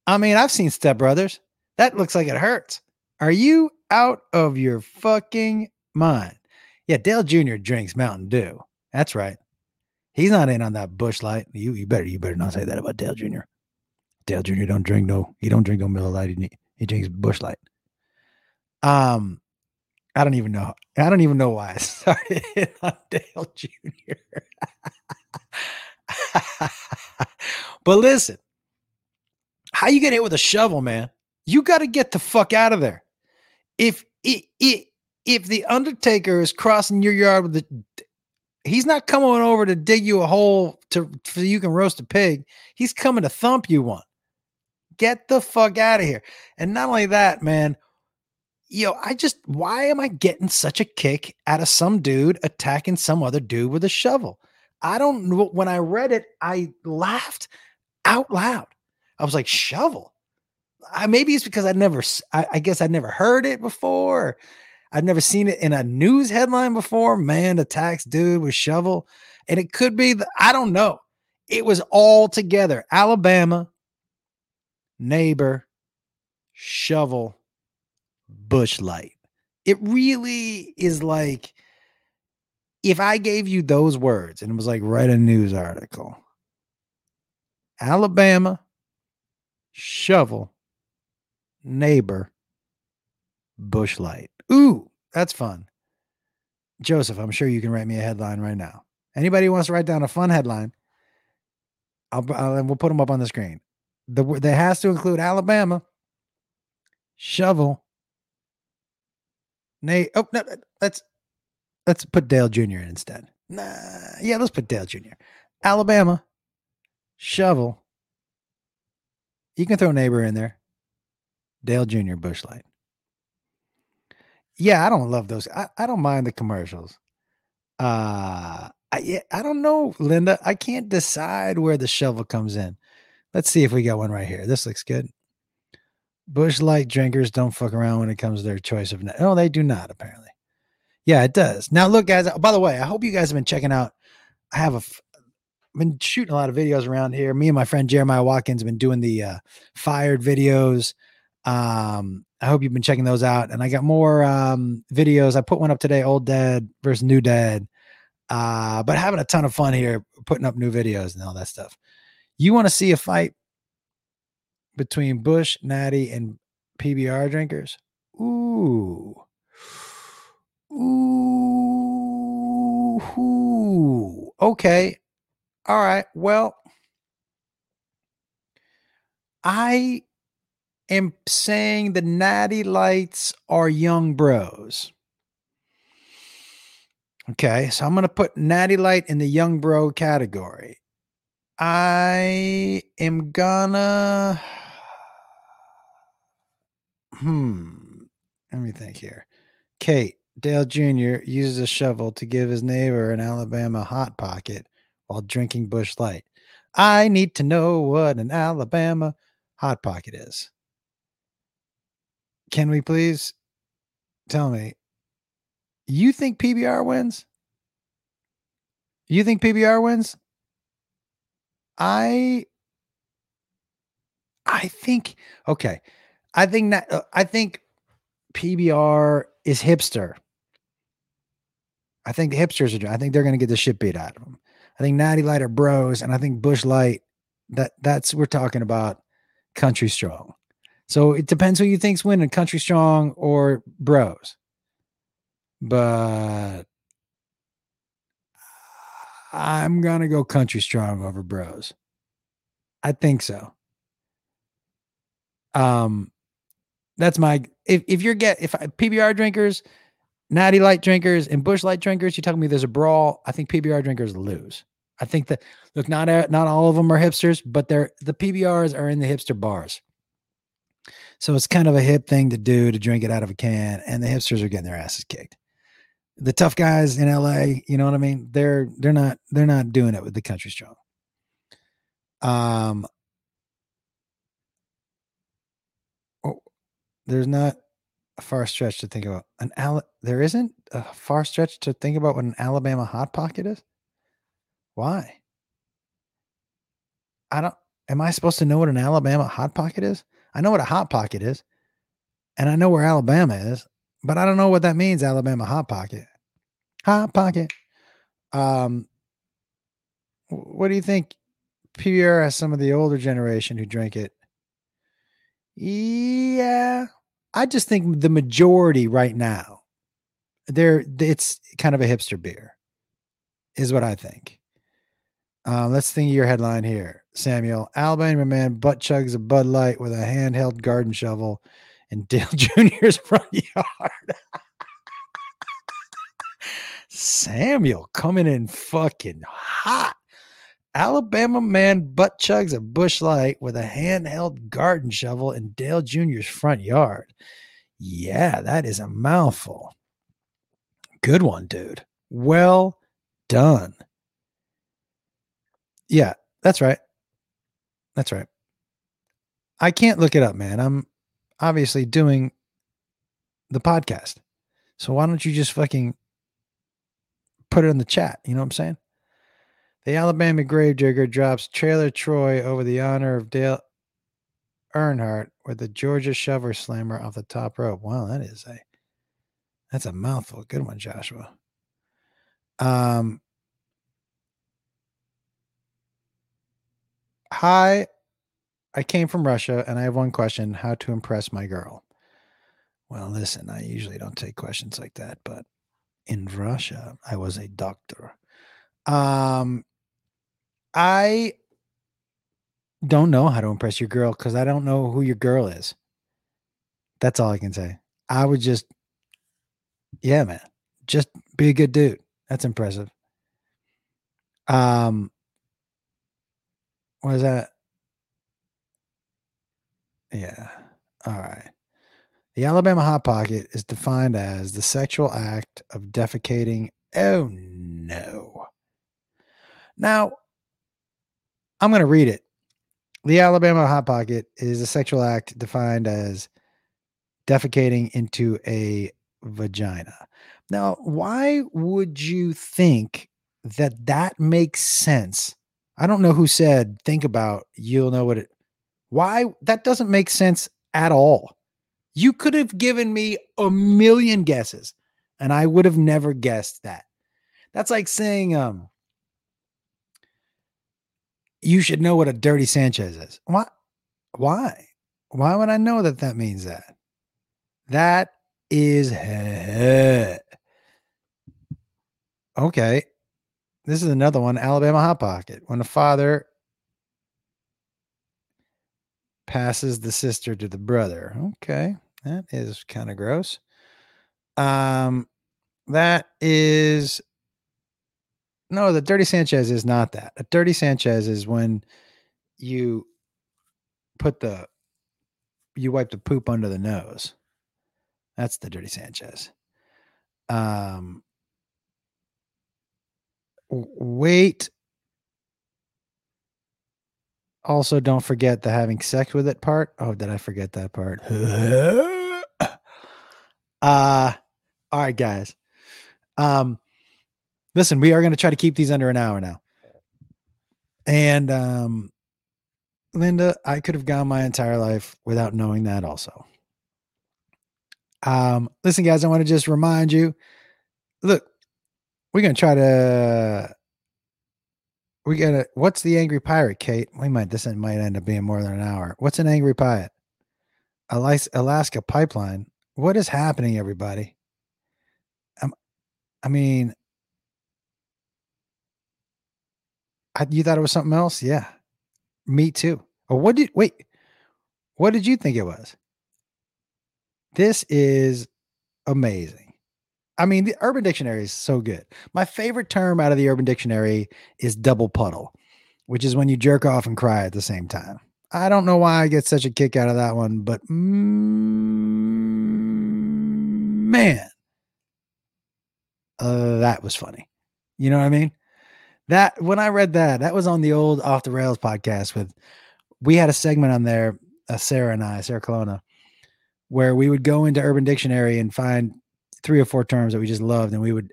I mean, I've seen Step Brothers. That looks like it hurts. Are you out of your fucking mind? Yeah, Dale Jr. drinks Mountain Dew. That's right. He's not in on that Busch Light. You you better you better not say that about Dale Jr. Dale Jr. don't drink no he don't drink no Miller Lite. He, drinks Busch Light. Um, I don't even know. I don't even know why I started on Dale Jr. but listen, how you get hit with a shovel, man? You got to get the fuck out of there. If it, it if the Undertaker is crossing your yard with the He's not coming over to dig you a hole to so you can roast a pig. He's coming to thump you one. Get the fuck out of here. And not only that, man, yo, I just why am I getting such a kick out of some dude attacking some other dude with a shovel? I don't know. When I read it, I laughed out loud. I was like, shovel. I, maybe it's because I never, I, I guess I'd never heard it before. I've never seen it in a news headline before. Man attacks dude with shovel. And it could be, the, I don't know. It was all together. Alabama, neighbor, shovel, Busch Light. It really is like if I gave you those words and it was like write a news article. Alabama shovel neighbor Busch Light. Ooh, that's fun. Joseph, I'm sure you can write me a headline right now. Anybody who wants to write down a fun headline, I'll, I'll we'll put them up on the screen. The that has to include Alabama shovel. Nate, oh no, let's let's put Dale Jr. in instead. Nah, yeah, let's put Dale Jr. Alabama shovel. You can throw neighbor in there. Dale Jr. Busch Light. Yeah, I don't love those. I, I don't mind the commercials. Uh I I don't know, Linda. I can't decide where the shovel comes in. Let's see if we got one right here. This looks good. Busch Light drinkers don't fuck around when it comes to their choice of. No, they do not. Apparently, yeah, it does. Now, look, guys. By the way, I hope you guys have been checking out. I have a. I've been shooting a lot of videos around here. Me and my friend Jeremiah Watkins have been doing the uh, fired videos. Um, I hope you've been checking those out. And I got more um, videos. I put one up today, old dad versus new dad. Uh, but having a ton of fun here, putting up new videos and all that stuff. You want to see a fight between Busch, Natty, and PBR drinkers? Ooh. Ooh. Ooh. Okay. All right. Well, I am saying the natty lights are young bros. Okay, so I'm going to put Natty Light in the young bro category. I am gonna. Hmm. Let me think here. Kate, Dale Jr. uses a shovel to give his neighbor an Alabama hot pocket while drinking Busch Light. I need to know what an Alabama hot pocket is. Can we please tell me? You think PBR wins? You think PBR wins? I I think okay. I think that uh, I think PBR is hipster. I think the hipsters are. I think they're going to get the shit beat out of them. I think Natty Light are bros, and I think Busch Light. That that's we're talking about country strong. So it depends who you think's winning, country strong or bros. But I'm gonna go country strong over bros. I think so. Um, that's my if if you're get if I, PBR drinkers, Natty Light drinkers, and Busch Light drinkers, you're telling me there's a brawl. I think PBR drinkers lose. I think that look, not not all of them are hipsters, but they're the PBRs are in the hipster bars. So it's kind of a hip thing to do to drink it out of a can, and the hipsters are getting their asses kicked. The tough guys in LA, you know what I mean? They're they're not they're not doing it with the country strong. Um oh, there's not a far stretch to think about. An Al there isn't a far stretch to think about what an Alabama hot pocket is? Why? I don't am I supposed to know what an Alabama hot pocket is? I know what a hot pocket is, and I know where Alabama is, but I don't know what that means. Alabama hot pocket, hot pocket. Um, what do you think? PBR has some of the older generation who drink it. Yeah, I just think the majority right now, there it's kind of a hipster beer, is what I think. Um, let's think of your headline here. Samuel, Alabama man butt chugs a Bud Light with a handheld garden shovel in Dale Jr.'s front yard. Samuel coming in fucking hot. Alabama man butt chugs a Busch Light with a handheld garden shovel in Dale Jr.'s front yard. Yeah, that is a mouthful. Good one, dude. Well done. Yeah, that's right. That's right. I can't look it up, man. I'm obviously doing the podcast. So why don't you just fucking put it in the chat? You know what I'm saying? The Alabama Gravedigger drops Trailer Troy over the honor of Dale. Earnhardt with the Georgia shover slammer off the top rope. Wow, that is a that's a mouthful. Good one, Joshua. Um Hi, I came from Russia and I have one question how to impress my girl. Well, listen, I usually don't take questions like that, but in Russia, I was a doctor. Um, I don't know how to impress your girl because I don't know who your girl is. That's all I can say. I would just, yeah, man, just be a good dude. That's impressive. Um, what is that? Yeah. All right. The Alabama Hot Pocket is defined as the sexual act of defecating. Oh, no. Now, I'm going to read it. The Alabama Hot Pocket is a sexual act defined as defecating into a vagina. Now, why would you think that that makes sense? I don't know who said, think about, you'll know what it, why that doesn't make sense at all. You could have given me a million guesses and I would have never guessed that. That's like saying, um, you should know what a dirty Sanchez is. Why? Why? Why would I know that that means that? That is okay. This is another one, Alabama Hot Pocket. When a father passes the sister to the brother. Okay. That is kind of gross. Um, that is no, the dirty Sanchez is not that. A dirty Sanchez is when you put the you wipe the poop under the nose. That's the dirty Sanchez. Um wait. Also, don't forget the having sex with it part. Oh, did I forget that part? uh all right, guys. Um listen, we are going to try to keep these under an hour now. And um Linda, I could have gone my entire life without knowing that also. Um, listen, guys, I want to just remind you look, we're gonna try to we gotta what's the angry pirate, Kate? We might this might end up being more than an hour. What's an angry pirate? Alaska pipeline. What is happening, everybody? Um, I mean, I, you thought it was something else? Yeah, me too. Or what did wait? What did you think it was? This is amazing. I mean, the Urban Dictionary is so good. My favorite term out of the Urban Dictionary is double puddle, which is when you jerk off and cry at the same time. I don't know why I get such a kick out of that one, but mm, man, uh, that was funny. You know what I mean? That when I read that, that was on the old Off the Rails podcast with we had a segment on there, uh, Sarah and I, Sarah Colonna, where we would go into Urban Dictionary and find three or four terms that we just loved, and we would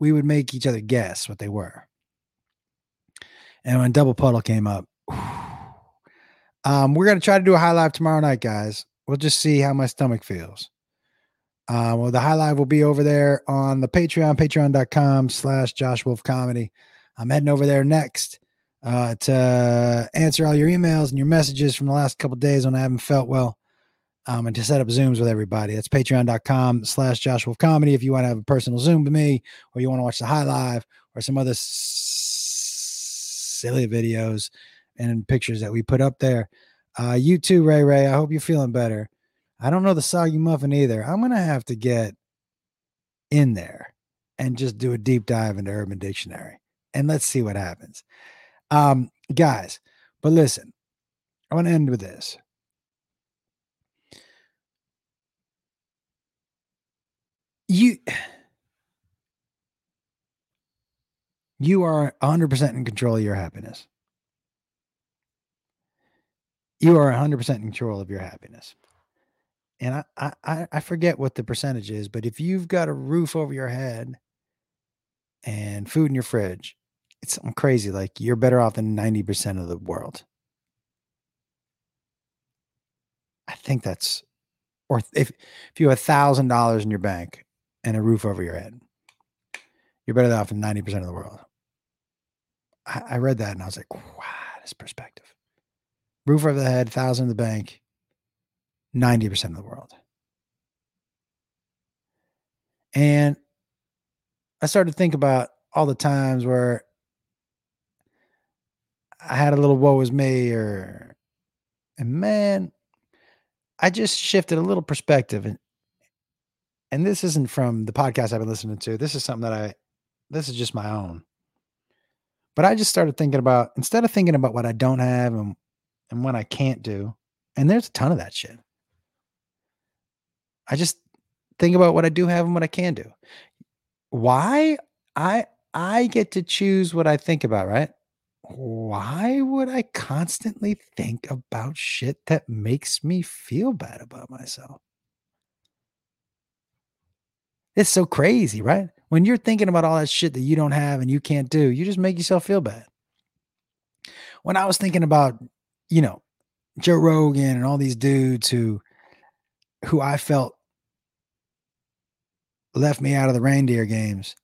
we would make each other guess what they were. And when Double Puddle came up, um, we're gonna try to do a high live tomorrow night, guys. We'll just see how my stomach feels. Uh, well, the high live will be over there on the Patreon, patreon.com slash Josh Wolf Comedy. I'm heading over there next uh, to answer all your emails and your messages from the last couple days when I haven't felt well um, and to set up Zooms with everybody. That's patreon.com slash Josh Wolf Comedy. If you want to have a personal Zoom with me or you want to watch the high live or some other s- silly videos and pictures that we put up there. Uh, you too, Ray Ray. I hope you're feeling better. I don't know the soggy muffin either. I'm going to have to get in there and just do a deep dive into Urban Dictionary and let's see what happens. Um, guys, but listen, I want to end with this. You you are 100% in control of your happiness. You are 100% in control of your happiness. And I, I I forget what the percentage is, but if you've got a roof over your head and food in your fridge it's something crazy. Like you're better off than 90% of the world. I think that's, or if if you have a thousand dollars in your bank and a roof over your head, you're better off than ninety percent of the world. I, I read that and I was like, wow, this perspective. Roof over the head, thousand in the bank, ninety percent of the world. And I started to think about all the times where I had a little woe is me or and man, I just shifted a little perspective and and this isn't from the podcast I've been listening to. This is something that I this is just my own. But I just started thinking about instead of thinking about what I don't have and and what I can't do, and there's a ton of that shit. I just think about what I do have and what I can do. Why? I I get to choose what I think about, right? Why would I constantly think about shit that makes me feel bad about myself? It's so crazy, right? When you're thinking about all that shit that you don't have and you can't do, you just make yourself feel bad. When I was thinking about, you know, Joe Rogan and all these dudes who who I felt left me out of the reindeer games.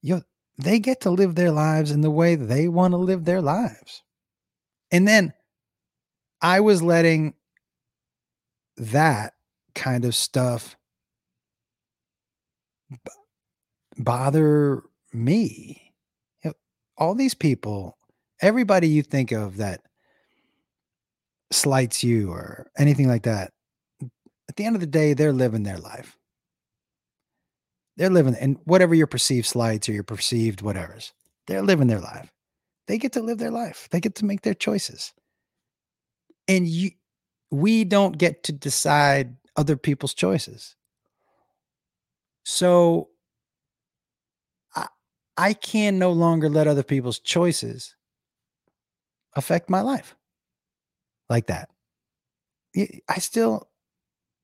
Yo, they get to live their lives in the way they want to live their lives. And then I was letting that kind of stuff b- bother me. You know, all these people, everybody you think of that slights you or anything like that, at the end of the day, they're living their life. They're living, and whatever your perceived slights or your perceived whatever's, they're living their life. They get to live their life. They get to make their choices. And you, we don't get to decide other people's choices. So I, I can no longer let other people's choices affect my life like that. I still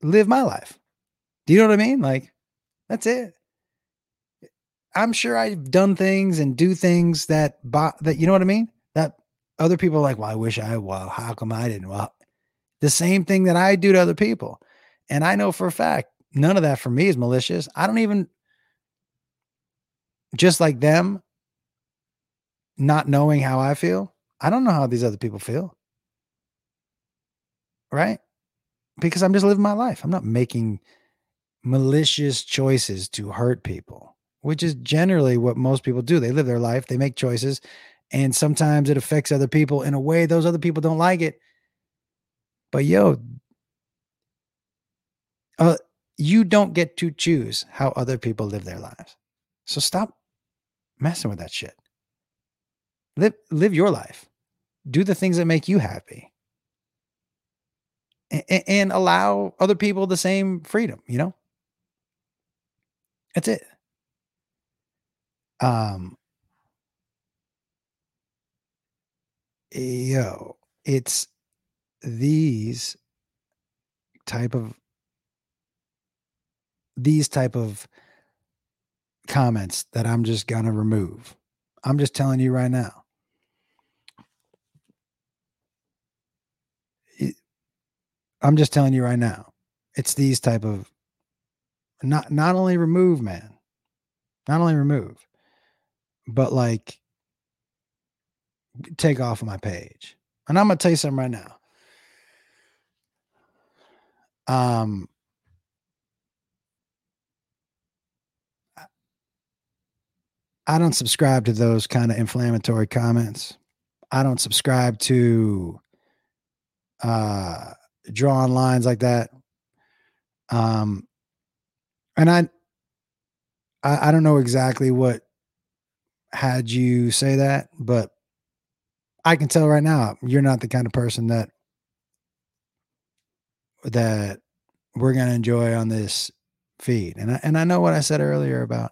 live my life. Do you know what I mean? Like, that's it. I'm sure I've done things and do things that that you know what I mean. That other people are like, well, I wish I. Well, how come I didn't? Well, the same thing that I do to other people, and I know for a fact none of that for me is malicious. I don't even just like them not knowing how I feel. I don't know how these other people feel. Right? Because I'm just living my life. I'm not making malicious choices to hurt people which is generally what most people do. They live their life, they make choices, and sometimes it affects other people in a way those other people don't like it. But yo, uh, you don't get to choose how other people live their lives. So stop messing with that shit. Live live your life. Do the things that make you happy. And, and allow other people the same freedom, you know? That's it. Um, yo, it's these type of these type of comments that I'm just gonna remove. I'm just telling you right now. I'm just telling you right now. It's these type of not not only remove, man. Not only remove but like take off of my page. And I'm gonna tell you something right now. Um I don't subscribe to those kind of inflammatory comments. I don't subscribe to uh drawing lines like that. Um and I I, I don't know exactly what had you say that, but I can tell right now you're not the kind of person that that we're to enjoy on this feed. And I, and I know what I said earlier about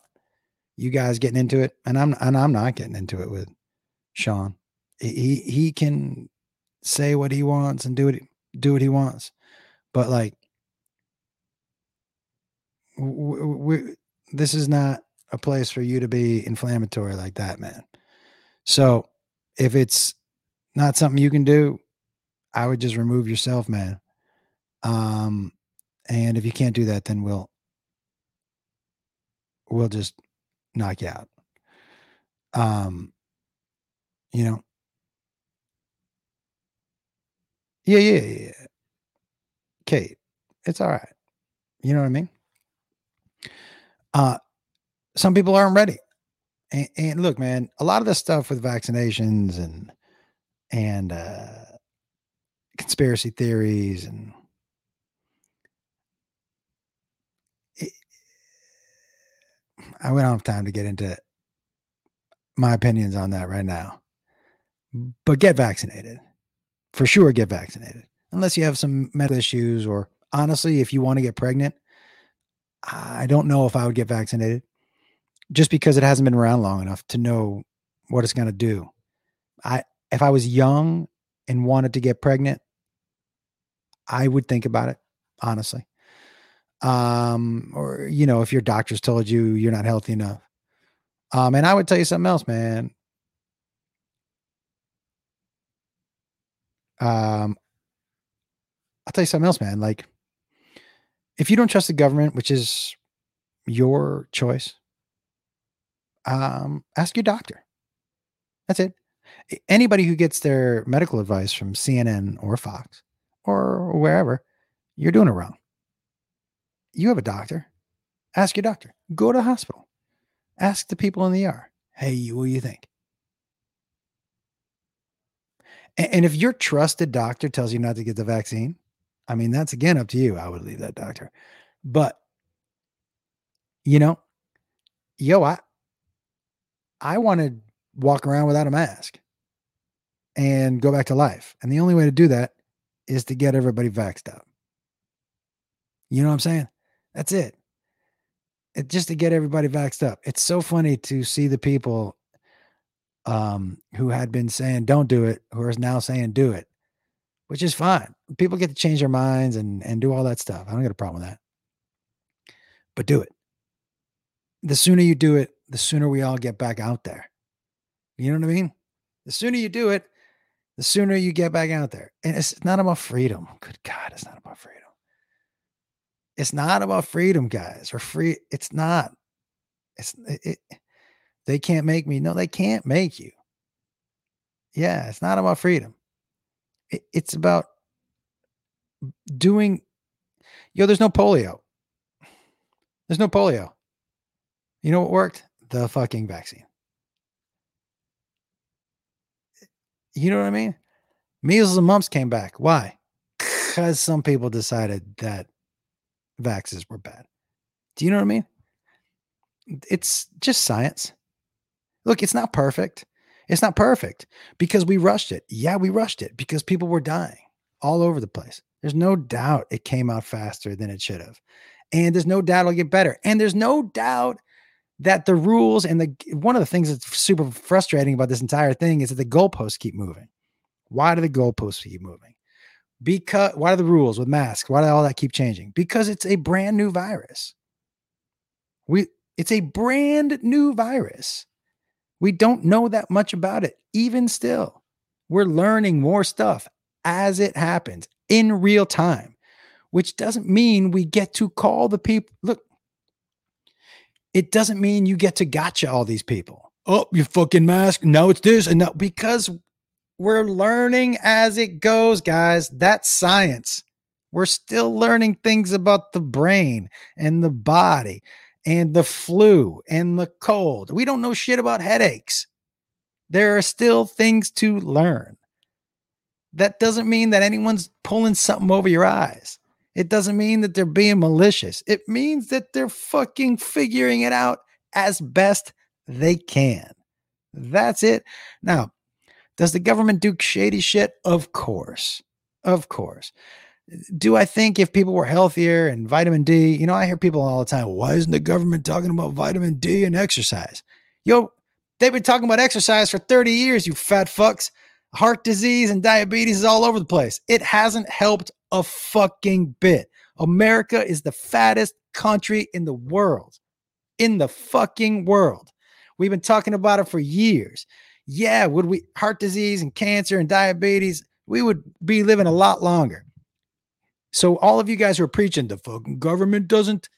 you guys getting into it, and I'm and I'm not getting into it with Sean. He he can say what he wants and do what do what he wants, but like we, we this is not a place for you to be inflammatory like that, man. So if it's not something you can do, I would just remove yourself, man. Um, and if you can't do that, then we'll we'll just knock you out. Um, you know. Yeah, yeah, yeah. Kate, it's all right. You know what I mean? Uh, some people aren't ready. And, and look, man, a lot of this stuff with vaccinations and and uh, conspiracy theories and it, I don't have time to get into my opinions on that right now. But get vaccinated. For sure, get vaccinated. Unless you have some medical issues, or honestly, if you want to get pregnant, I don't know if I would get vaccinated just because it hasn't been around long enough to know what it's going to do. I if I was young and wanted to get pregnant, I would think about it, honestly. Um, or you know, if your doctors told you you're not healthy enough. Um, and I would tell you something else, man. Um, I'll tell you something else, man. Like, if you don't trust the government, which is your choice, um, ask your doctor. That's it. Anybody who gets their medical advice from CNN or Fox or wherever, you're doing it wrong. You have a doctor. Ask your doctor. Go to the hospital. Ask the people in the ER. Hey, what do you think? And, and if your trusted doctor tells you not to get the vaccine, I mean, that's again up to you. I would leave that doctor. But, you know, yo, I, I want to walk around without a mask and go back to life. And the only way to do that is to get everybody vaxxed up. You know what I'm saying? That's it. It's just to get everybody vaxxed up. It's so funny to see the people um, who had been saying don't do it, who are now saying do it, which is fine. People get to change their minds and and do all that stuff. I don't get a problem with that. But do it. The sooner you do it, the sooner we all get back out there. You know what I mean? The sooner you do it, the sooner you get back out there. And it's not about freedom. Good God, it's not about freedom. It's not about freedom, guys, or free. It's not. It's it, it, they can't make me. No, they can't make you. Yeah, it's not about freedom. It, it's about doing. Yo, there's no polio. There's no polio. You know what worked? The fucking vaccine. You know what I mean? Measles and mumps came back. Why? Because some people decided that vaxes were bad. Do you know what I mean? It's just science. Look, it's not perfect. It's not perfect because we rushed it. Yeah, we rushed it because people were dying all over the place. There's no doubt it came out faster than it should have. And there's no doubt it'll get better. And there's no doubt that the rules and the one of the things that's super frustrating about this entire thing is that the goalposts keep moving. Why do the goalposts keep moving? Because why do the rules with masks? Why do all that keep changing? Because it's a brand new virus. We it's a brand new virus. We don't know that much about it. Even still, we're learning more stuff as it happens in real time, which doesn't mean we get to call the people. Look, it doesn't mean you get to gotcha all these people. Oh, you fucking mask. No, it's this. And no, because we're learning as it goes, guys. That's science. We're still learning things about the brain and the body and the flu and the cold. We don't know shit about headaches. There are still things to learn. That doesn't mean that anyone's pulling something over your eyes. It doesn't mean that they're being malicious. It means that they're fucking figuring it out as best they can. That's it. Now, does the government do shady shit? Of course. Of course. Do I think if people were healthier and vitamin D, you know, I hear people all the time, why isn't the government talking about vitamin D and exercise? Yo, they've been talking about exercise for 30 years, you fat fucks. Heart disease and diabetes is all over the place. It hasn't helped a fucking bit. America is the fattest country in the world. In the fucking world. We've been talking about it for years yeah, would we heart disease and cancer and diabetes, we would be living a lot longer. So all of you guys who are preaching the fucking government doesn't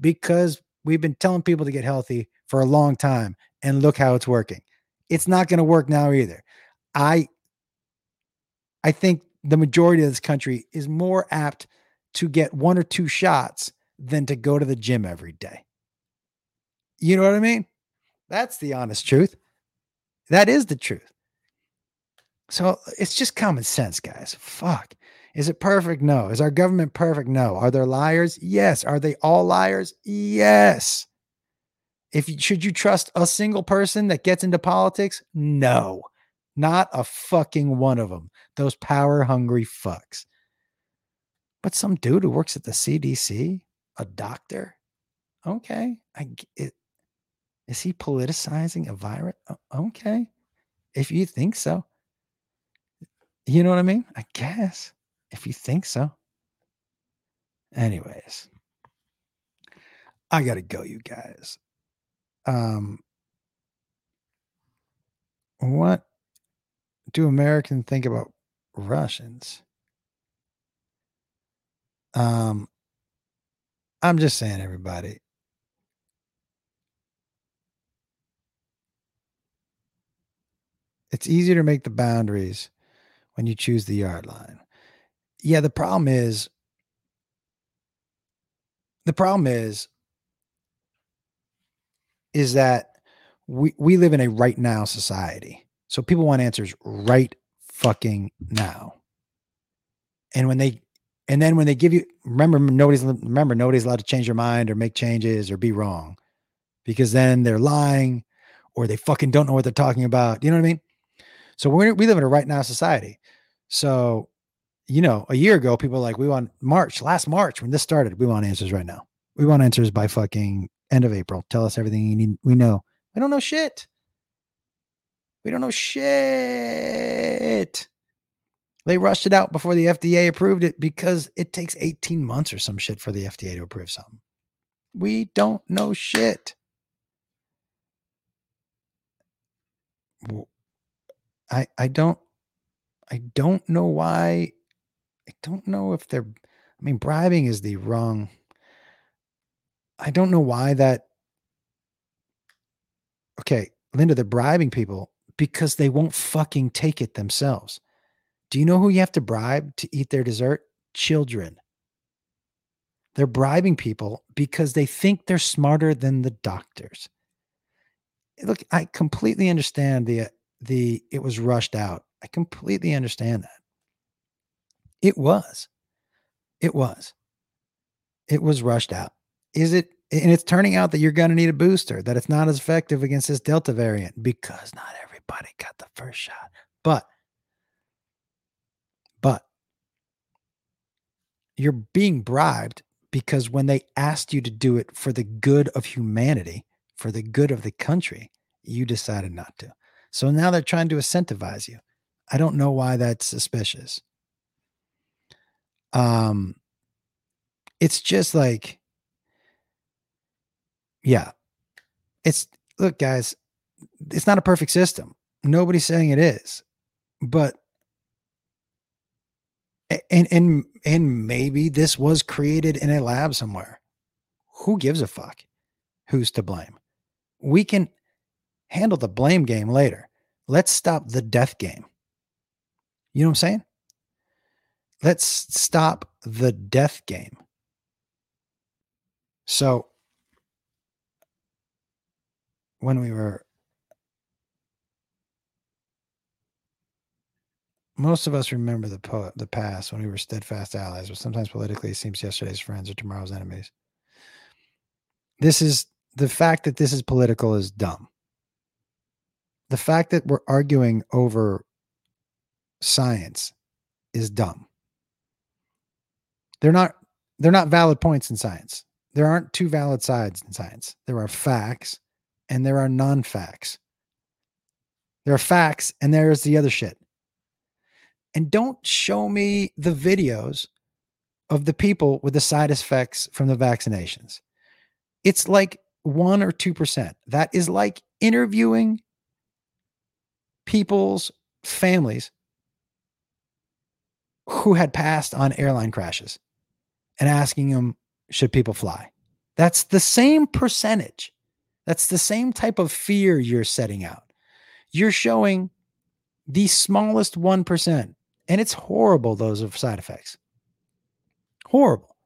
because we've been telling people to get healthy for a long time and look how it's working. It's not going to work now either. I I think the majority of this country is more apt to get one or two shots than to go to the gym every day. You know what I mean? That's the honest truth. That is the truth. So it's just common sense, guys. Fuck. Is it perfect? No. Is our government perfect? No. Are there liars? Yes. Are they all liars? Yes. If you, should you trust a single person that gets into politics? No. Not a fucking one of them. Those power hungry fucks. But some dude who works at the CDC, a doctor, okay, I it, is he politicizing a virus? Okay, if you think so, you know what I mean. I guess if you think so. Anyways, I gotta go, you guys. Um, what do Americans think about Russians? Um, I'm just saying, everybody. It's easier to make the boundaries when you choose the yard line. Yeah, the problem is the problem is is that we we live in a right now society. So people want answers right fucking now. And when they and then when they give you remember nobody's remember nobody's allowed to change your mind or make changes or be wrong because then they're lying or they fucking don't know what they're talking about. You know what I mean? So we we live in a right now society. So, you know, a year ago, people like, we want March, last March, when this started, we want answers right now. We want answers by fucking end of April. Tell us everything you need. We know. We don't know shit. We don't know shit. They rushed it out before the FDA approved it because it takes 18 months or some shit for the FDA to approve something. We don't know shit. I I don't I don't know why. I don't know if they're, I mean, bribing is the wrong. I don't know why that. Okay, Linda, they're bribing people because they won't fucking take it themselves. Do you know who you have to bribe to eat their dessert? Children. They're bribing people because they think they're smarter than the doctors. Look, I completely understand the the it was rushed out. I completely understand that. It was. It was. It was rushed out. Is it? And it's turning out that you're going to need a booster, that it's not as effective against this Delta variant because not everybody got the first shot. But, but you're being bribed because when they asked you to do it for the good of humanity, for the good of the country, you decided not to. So now they're trying to incentivize you. I don't know why that's suspicious. Um, it's just like, yeah, it's look, guys, it's not a perfect system. Nobody's saying it is, but and and and maybe this was created in a lab somewhere. Who gives a fuck? Who's to blame? We can handle the blame game later. Let's stop the death game. You know what I'm saying? Let's stop the death game. So when we were most of us remember the po- the past when we were steadfast allies, but sometimes politically it seems yesterday's friends are tomorrow's enemies. This is the fact that this is political is dumb. The fact that we're arguing over science is dumb. They're not they're not valid points in science. There aren't two valid sides in science. There are facts and there are non-facts. There are facts and there's the other shit. And don't show me the videos of the people with the side effects from the vaccinations. It's like 1 or 2%. That is like interviewing people's families who had passed on airline crashes. and asking them, should people fly? That's the same percentage. That's the same type of fear you're setting out. You're showing the smallest 1%. And it's horrible, those are side effects. Horrible.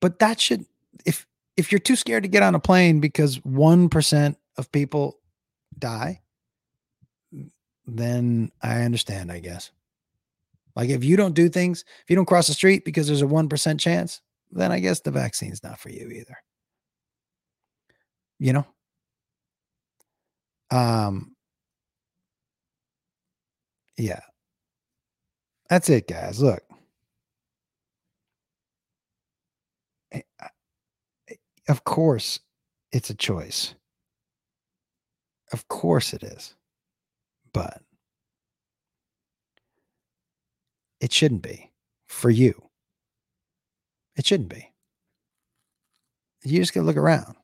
But that should, if if you're too scared to get on a plane because 1% of people die, then I understand, I guess. Like if you don't do things, if you don't cross the street because there's a 1% chance, then I guess the vaccine's not for you either. You know? Um yeah. That's it, guys. Look. Eh, eh, of course, it's a choice. Of course it is. But it shouldn't be for you. It shouldn't be. You just got to look around.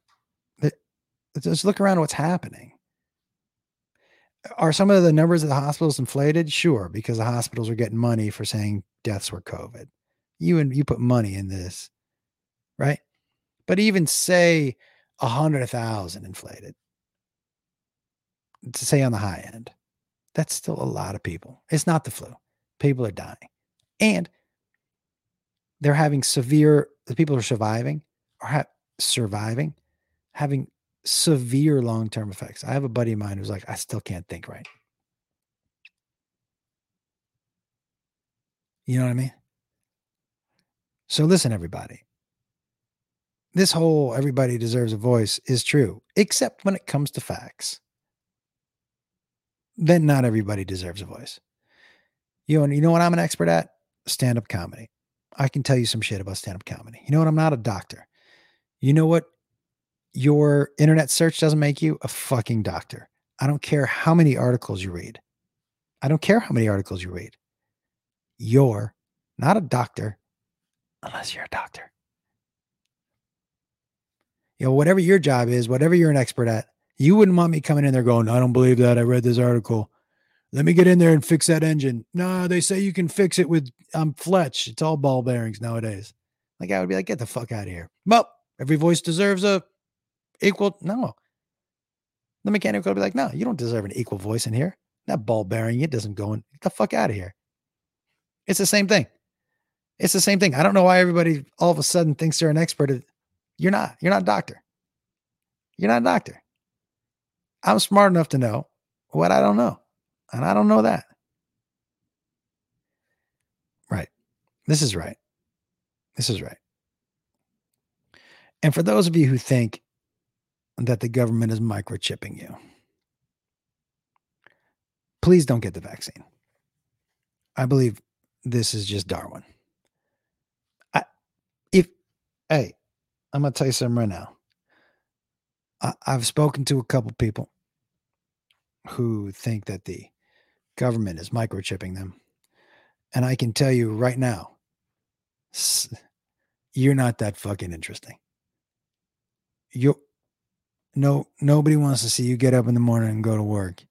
Just look around what's happening. Are some of the numbers of the hospitals inflated? Sure, because the hospitals are getting money for saying deaths were COVID. You and you put money in this, right? But even say a hundred thousand inflated, to say on the high end, that's still a lot of people. It's not the flu. People are dying, and they're having severe. The people are surviving are ha- surviving, having severe long term effects. I have a buddy of mine who's like, I still can't think right. You know what I mean? So listen, everybody. This whole everybody deserves a voice is true, except when it comes to facts. Then not everybody deserves a voice. You know, you know what I'm an expert at? Stand up comedy. I can tell you some shit about stand up comedy. You know what? I'm not a doctor. You know what your internet search doesn't make you a fucking doctor. I don't care how many articles you read. I don't care how many articles you read. You're not a doctor unless you're a doctor. You know, whatever your job is, whatever you're an expert at, you wouldn't want me coming in there going, I don't believe that. I read this article. Let me get in there and fix that engine. No, they say you can fix it with um Fletch. It's all ball bearings nowadays. Like I would be like, get the fuck out of here. Well, every voice deserves a equal. No. The mechanic would be like, no, you don't deserve an equal voice in here. That ball bearing, it doesn't go in. Get the fuck out of here. It's the same thing. It's the same thing. I don't know why everybody all of a sudden thinks they're an expert. You're not. You're not a doctor. You're not a doctor. I'm smart enough to know what I don't know. And I don't know that. Right. This is right. This is right. And for those of you who think that the government is microchipping you. Please don't get the vaccine. I believe this is just Darwin. I, if, hey, I'm going to tell you something right now. I, I've spoken to a couple people who think that the government is microchipping them. And I can tell you right now, you're not that fucking interesting. You no nobody wants to see you get up in the morning and go to work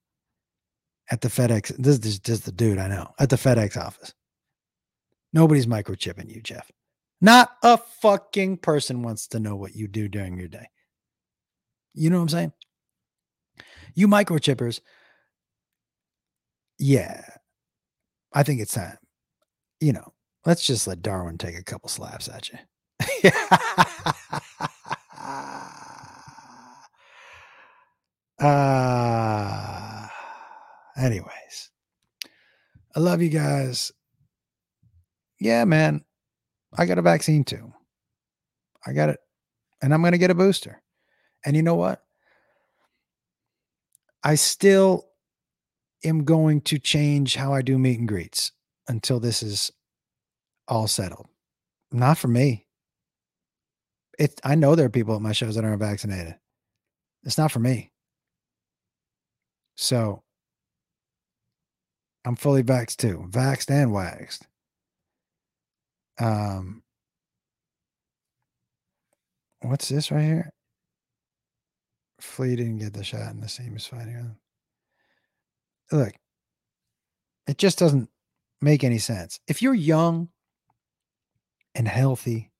at the FedEx. This is just the dude I know at the FedEx office. Nobody's microchipping you, Jeff. Not a fucking person wants to know what you do during your day. You know what I'm saying? You microchippers, yeah, I think it's time. You know, let's just let Darwin take a couple slaps at you. Uh, anyways, I love you guys. Yeah, man, I got a vaccine too. I got it, and I'm going to get a booster. And you know what? I still am going to change how I do meet and greets until this is all settled. Not for me. It I know there are people at my shows that aren't vaccinated. It's not for me. So I'm fully vaxxed too, vaxxed and waxed. Um, what's this right here? Flea didn't get the shot, and the same is fighting Look, it just doesn't make any sense. If you're young and healthy,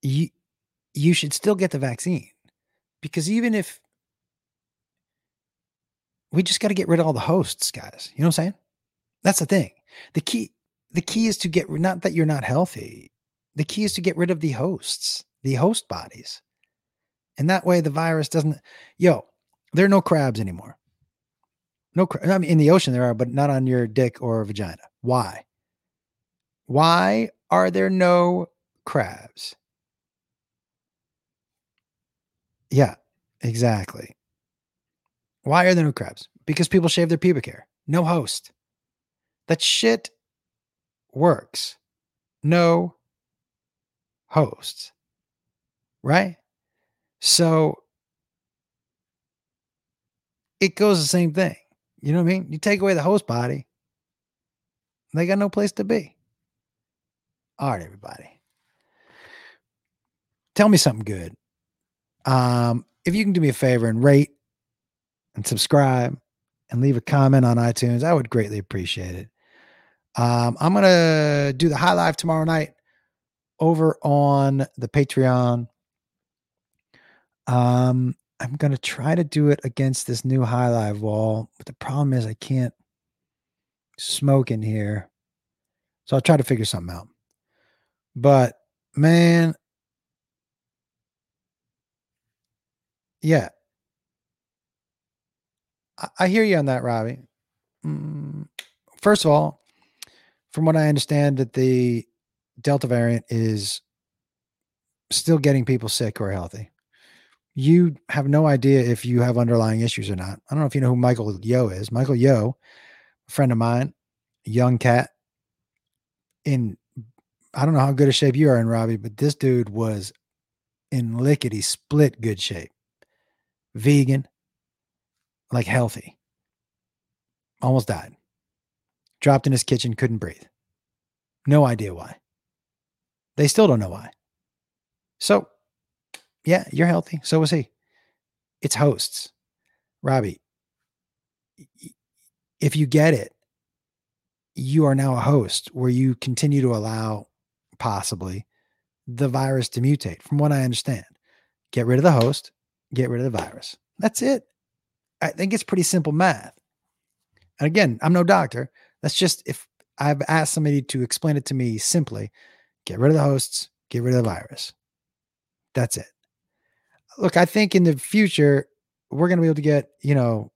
you you should still get the vaccine because even if we just got to get rid of all the hosts, guys. You know what I'm saying? That's the thing. The key the key is to get not that you're not healthy. The key is to get rid of the hosts, the host bodies. And that way the virus doesn't yo, there are no crabs anymore. No. I mean in the ocean there are, but not on your dick or vagina. Why? Why are there no crabs? Yeah, exactly. Why are there no crabs? Because people shave their pubic hair. No host. That shit works. No hosts. Right? So it goes the same thing. You know what I mean? You take away the host body, they got no place to be. All right, everybody. Tell me something good. Um, if you can do me a favor and rate and subscribe and leave a comment on iTunes, I would greatly appreciate it. Um, I'm gonna do the high live tomorrow night over on the Patreon. Um, I'm gonna try to do it against this new high live wall, but the problem is I can't smoke in here. So I'll try to figure something out. But man, yeah, I, I hear you on that, Robbie. Mm, first of all, from what I understand, that the Delta variant is still getting people sick or healthy. You have no idea if you have underlying issues or not. I don't know if you know who Michael Yo is. Michael Yo, a friend of mine, young cat in I don't know how good a shape you are in, Robbie, but this dude was in lickety split good shape. Vegan, like healthy. Almost died. Dropped in his kitchen, couldn't breathe. No idea why. They still don't know why. So, yeah, you're healthy. So was he. It's hosts. Robbie, if you get it, you are now a host where you continue to allow possibly the virus to mutate, from what I understand. Get rid of the host, get rid of the virus. That's it. I think it's pretty simple math. And again, I'm no doctor. That's just if I've asked somebody to explain it to me simply get rid of the hosts, get rid of the virus. That's it. Look, I think in the future, we're going to be able to get, you know,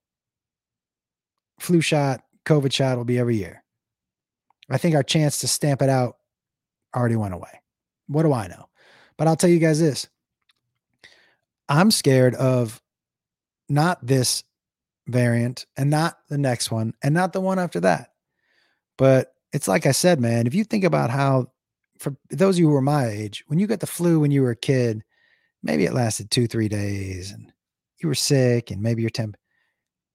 flu shot, COVID shot will be every year. I think our chance to stamp it out already went away. What do I know? But I'll tell you guys this I'm scared of not this variant and not the next one and not the one after that. But it's like I said, man, if you think about how, for those of you who are my age, when you got the flu when you were a kid, maybe it lasted two, three days and you were sick and maybe your temp,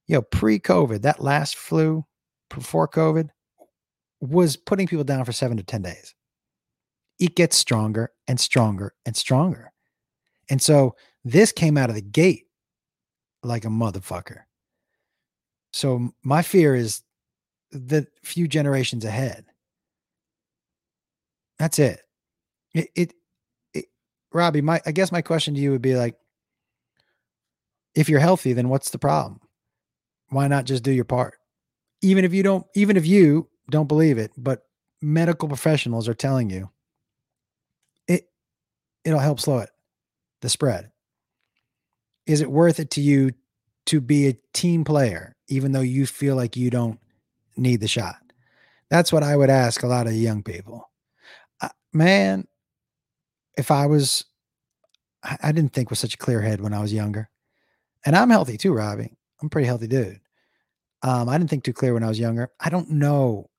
you know, pre COVID, that last flu before COVID was putting people down for seven to 10 days. It gets stronger and stronger and stronger. And so this came out of the gate like a motherfucker. So my fear is the few generations ahead. That's it. It, it, Robbie, my I guess my question to you would be like, if you're healthy, then what's the problem? Why not just do your part? Even if you don't, even if you don't believe it, but medical professionals are telling you it it'll help slow it, the spread. Is it worth it to you to be a team player, even though you feel like you don't need the shot? That's what I would ask a lot of young people. Uh, man, if I was, I, didn't think with such a clear head when I was younger. And I'm healthy too, Robbie. I'm pretty healthy dude. Um, I didn't think too clear when I was younger. I don't know.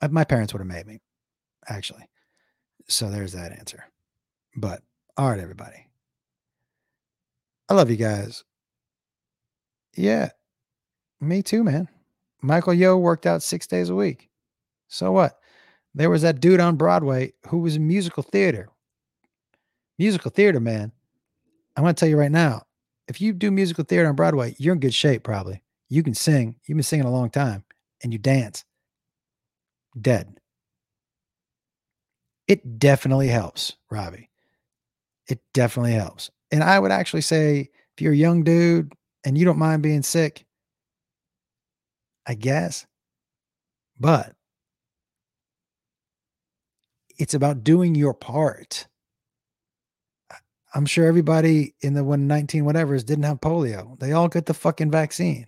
Uh, my parents would have made me, actually. So there's that answer. But all right, everybody. I love you guys. Yeah, me too, man. Michael Yo worked out six days a week. So what? There was that dude on Broadway who was in musical theater. Musical theater, man. I'm going to tell you right now if you do musical theater on Broadway, you're in good shape, probably. You can sing. You've been singing a long time and you dance. Dead. It definitely helps, Robbie. It definitely helps. And I would actually say if you're a young dude and you don't mind being sick, I guess. But it's about doing your part. I'm sure everybody in the 119 whatever's didn't have polio. They all got the fucking vaccine.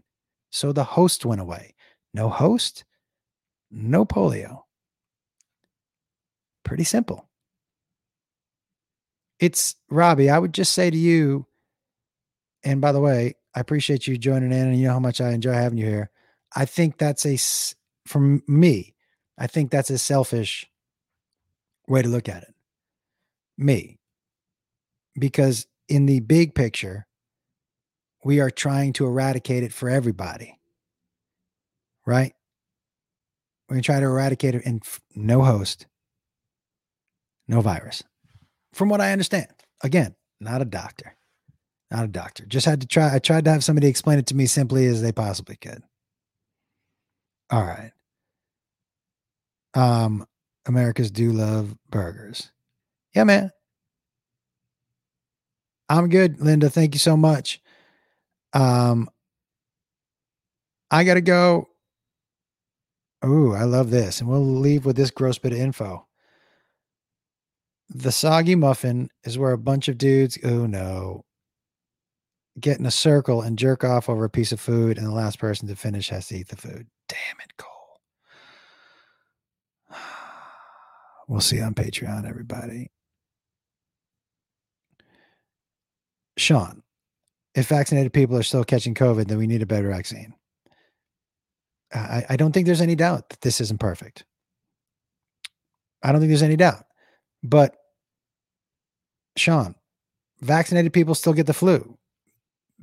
So the host went away. No host, no polio. Pretty simple. It's Robbie, I would just say to you, and by the way, I appreciate you joining in and you know how much I enjoy having you here. I think that's a, from me, I think that's a selfish way to look at it. Me. Because in the big picture, we are trying to eradicate it for everybody. Right? We're going to try to eradicate it and no host, no virus. From what I understand. Again, not a doctor. Not a doctor. Just had to try. I tried to have somebody explain it to me simply as they possibly could. All right. Um, Americans do love burgers. Yeah, man. I'm good, Linda. Thank you so much. Um, I gotta go. Ooh, I love this. And we'll leave with this gross bit of info. The soggy muffin is where a bunch of dudes, oh no, get in a circle and jerk off over a piece of food, and the last person to finish has to eat the food. Damn it, Cole. We'll see you on Patreon, everybody. Sean, if vaccinated people are still catching COVID, then we need a better vaccine. I, I don't think there's any doubt that this isn't perfect. I don't think there's any doubt. But Sean, vaccinated people still get the flu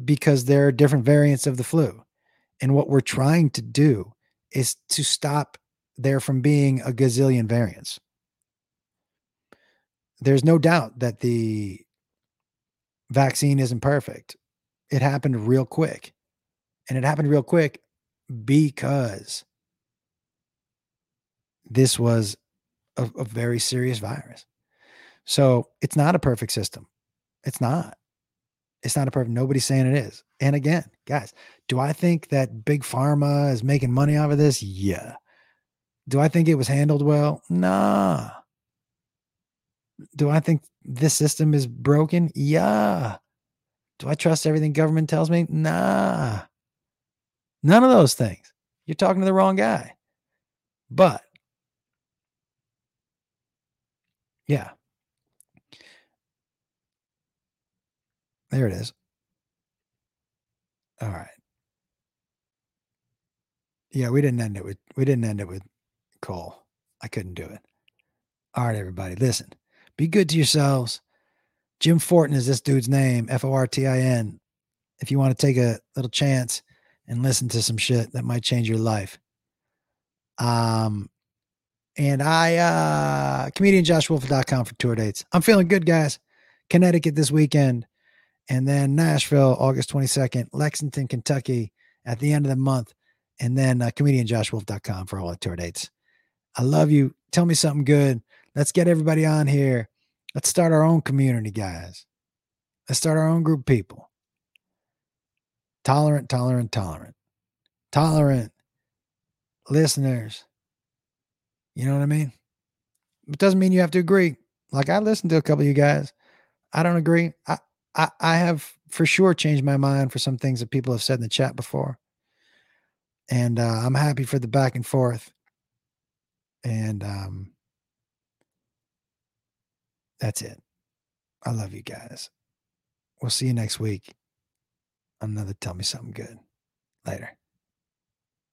because there are different variants of the flu. And what we're trying to do is to stop there from being a gazillion variants there's no doubt that the vaccine isn't perfect. It happened real quick. And it happened real quick because this was a, a, very serious virus. So it's not a perfect system. It's not. It's not a perfect. Nobody's saying it is. And again, guys, do I think that big pharma is making money off of this? Yeah. Do I think it was handled well? Nah. Do I think this system is broken? Yeah. Do I trust everything government tells me? Nah. None of those things. You're talking to the wrong guy. But yeah. There it is. All right. Yeah, we didn't end it with we didn't end it with Cole. I couldn't do it. All right, everybody, listen. Be good to yourselves. Jim Fortin is this dude's name, F O R T I N. If you want to take a little chance and listen to some shit that might change your life. Um, and I, uh, comedianjoshwolf.com for tour dates. I'm feeling good, guys. Connecticut this weekend, and then Nashville, August 22nd, Lexington, Kentucky at the end of the month, and then uh, comedianjoshwolf.com for all the tour dates. I love you. Tell me something good. Let's get everybody on here. Let's start our own community, guys. Let's start our own group of people. Tolerant, tolerant, tolerant. Tolerant listeners. You know what I mean? It doesn't mean you have to agree. Like I listened to a couple of you guys. I don't agree. I, I, I have for sure changed my mind for some things that people have said in the chat before. And uh, I'm happy for the back and forth. And um, that's it. I love you guys. We'll see you next week. Another Tell Me Something Good. Later.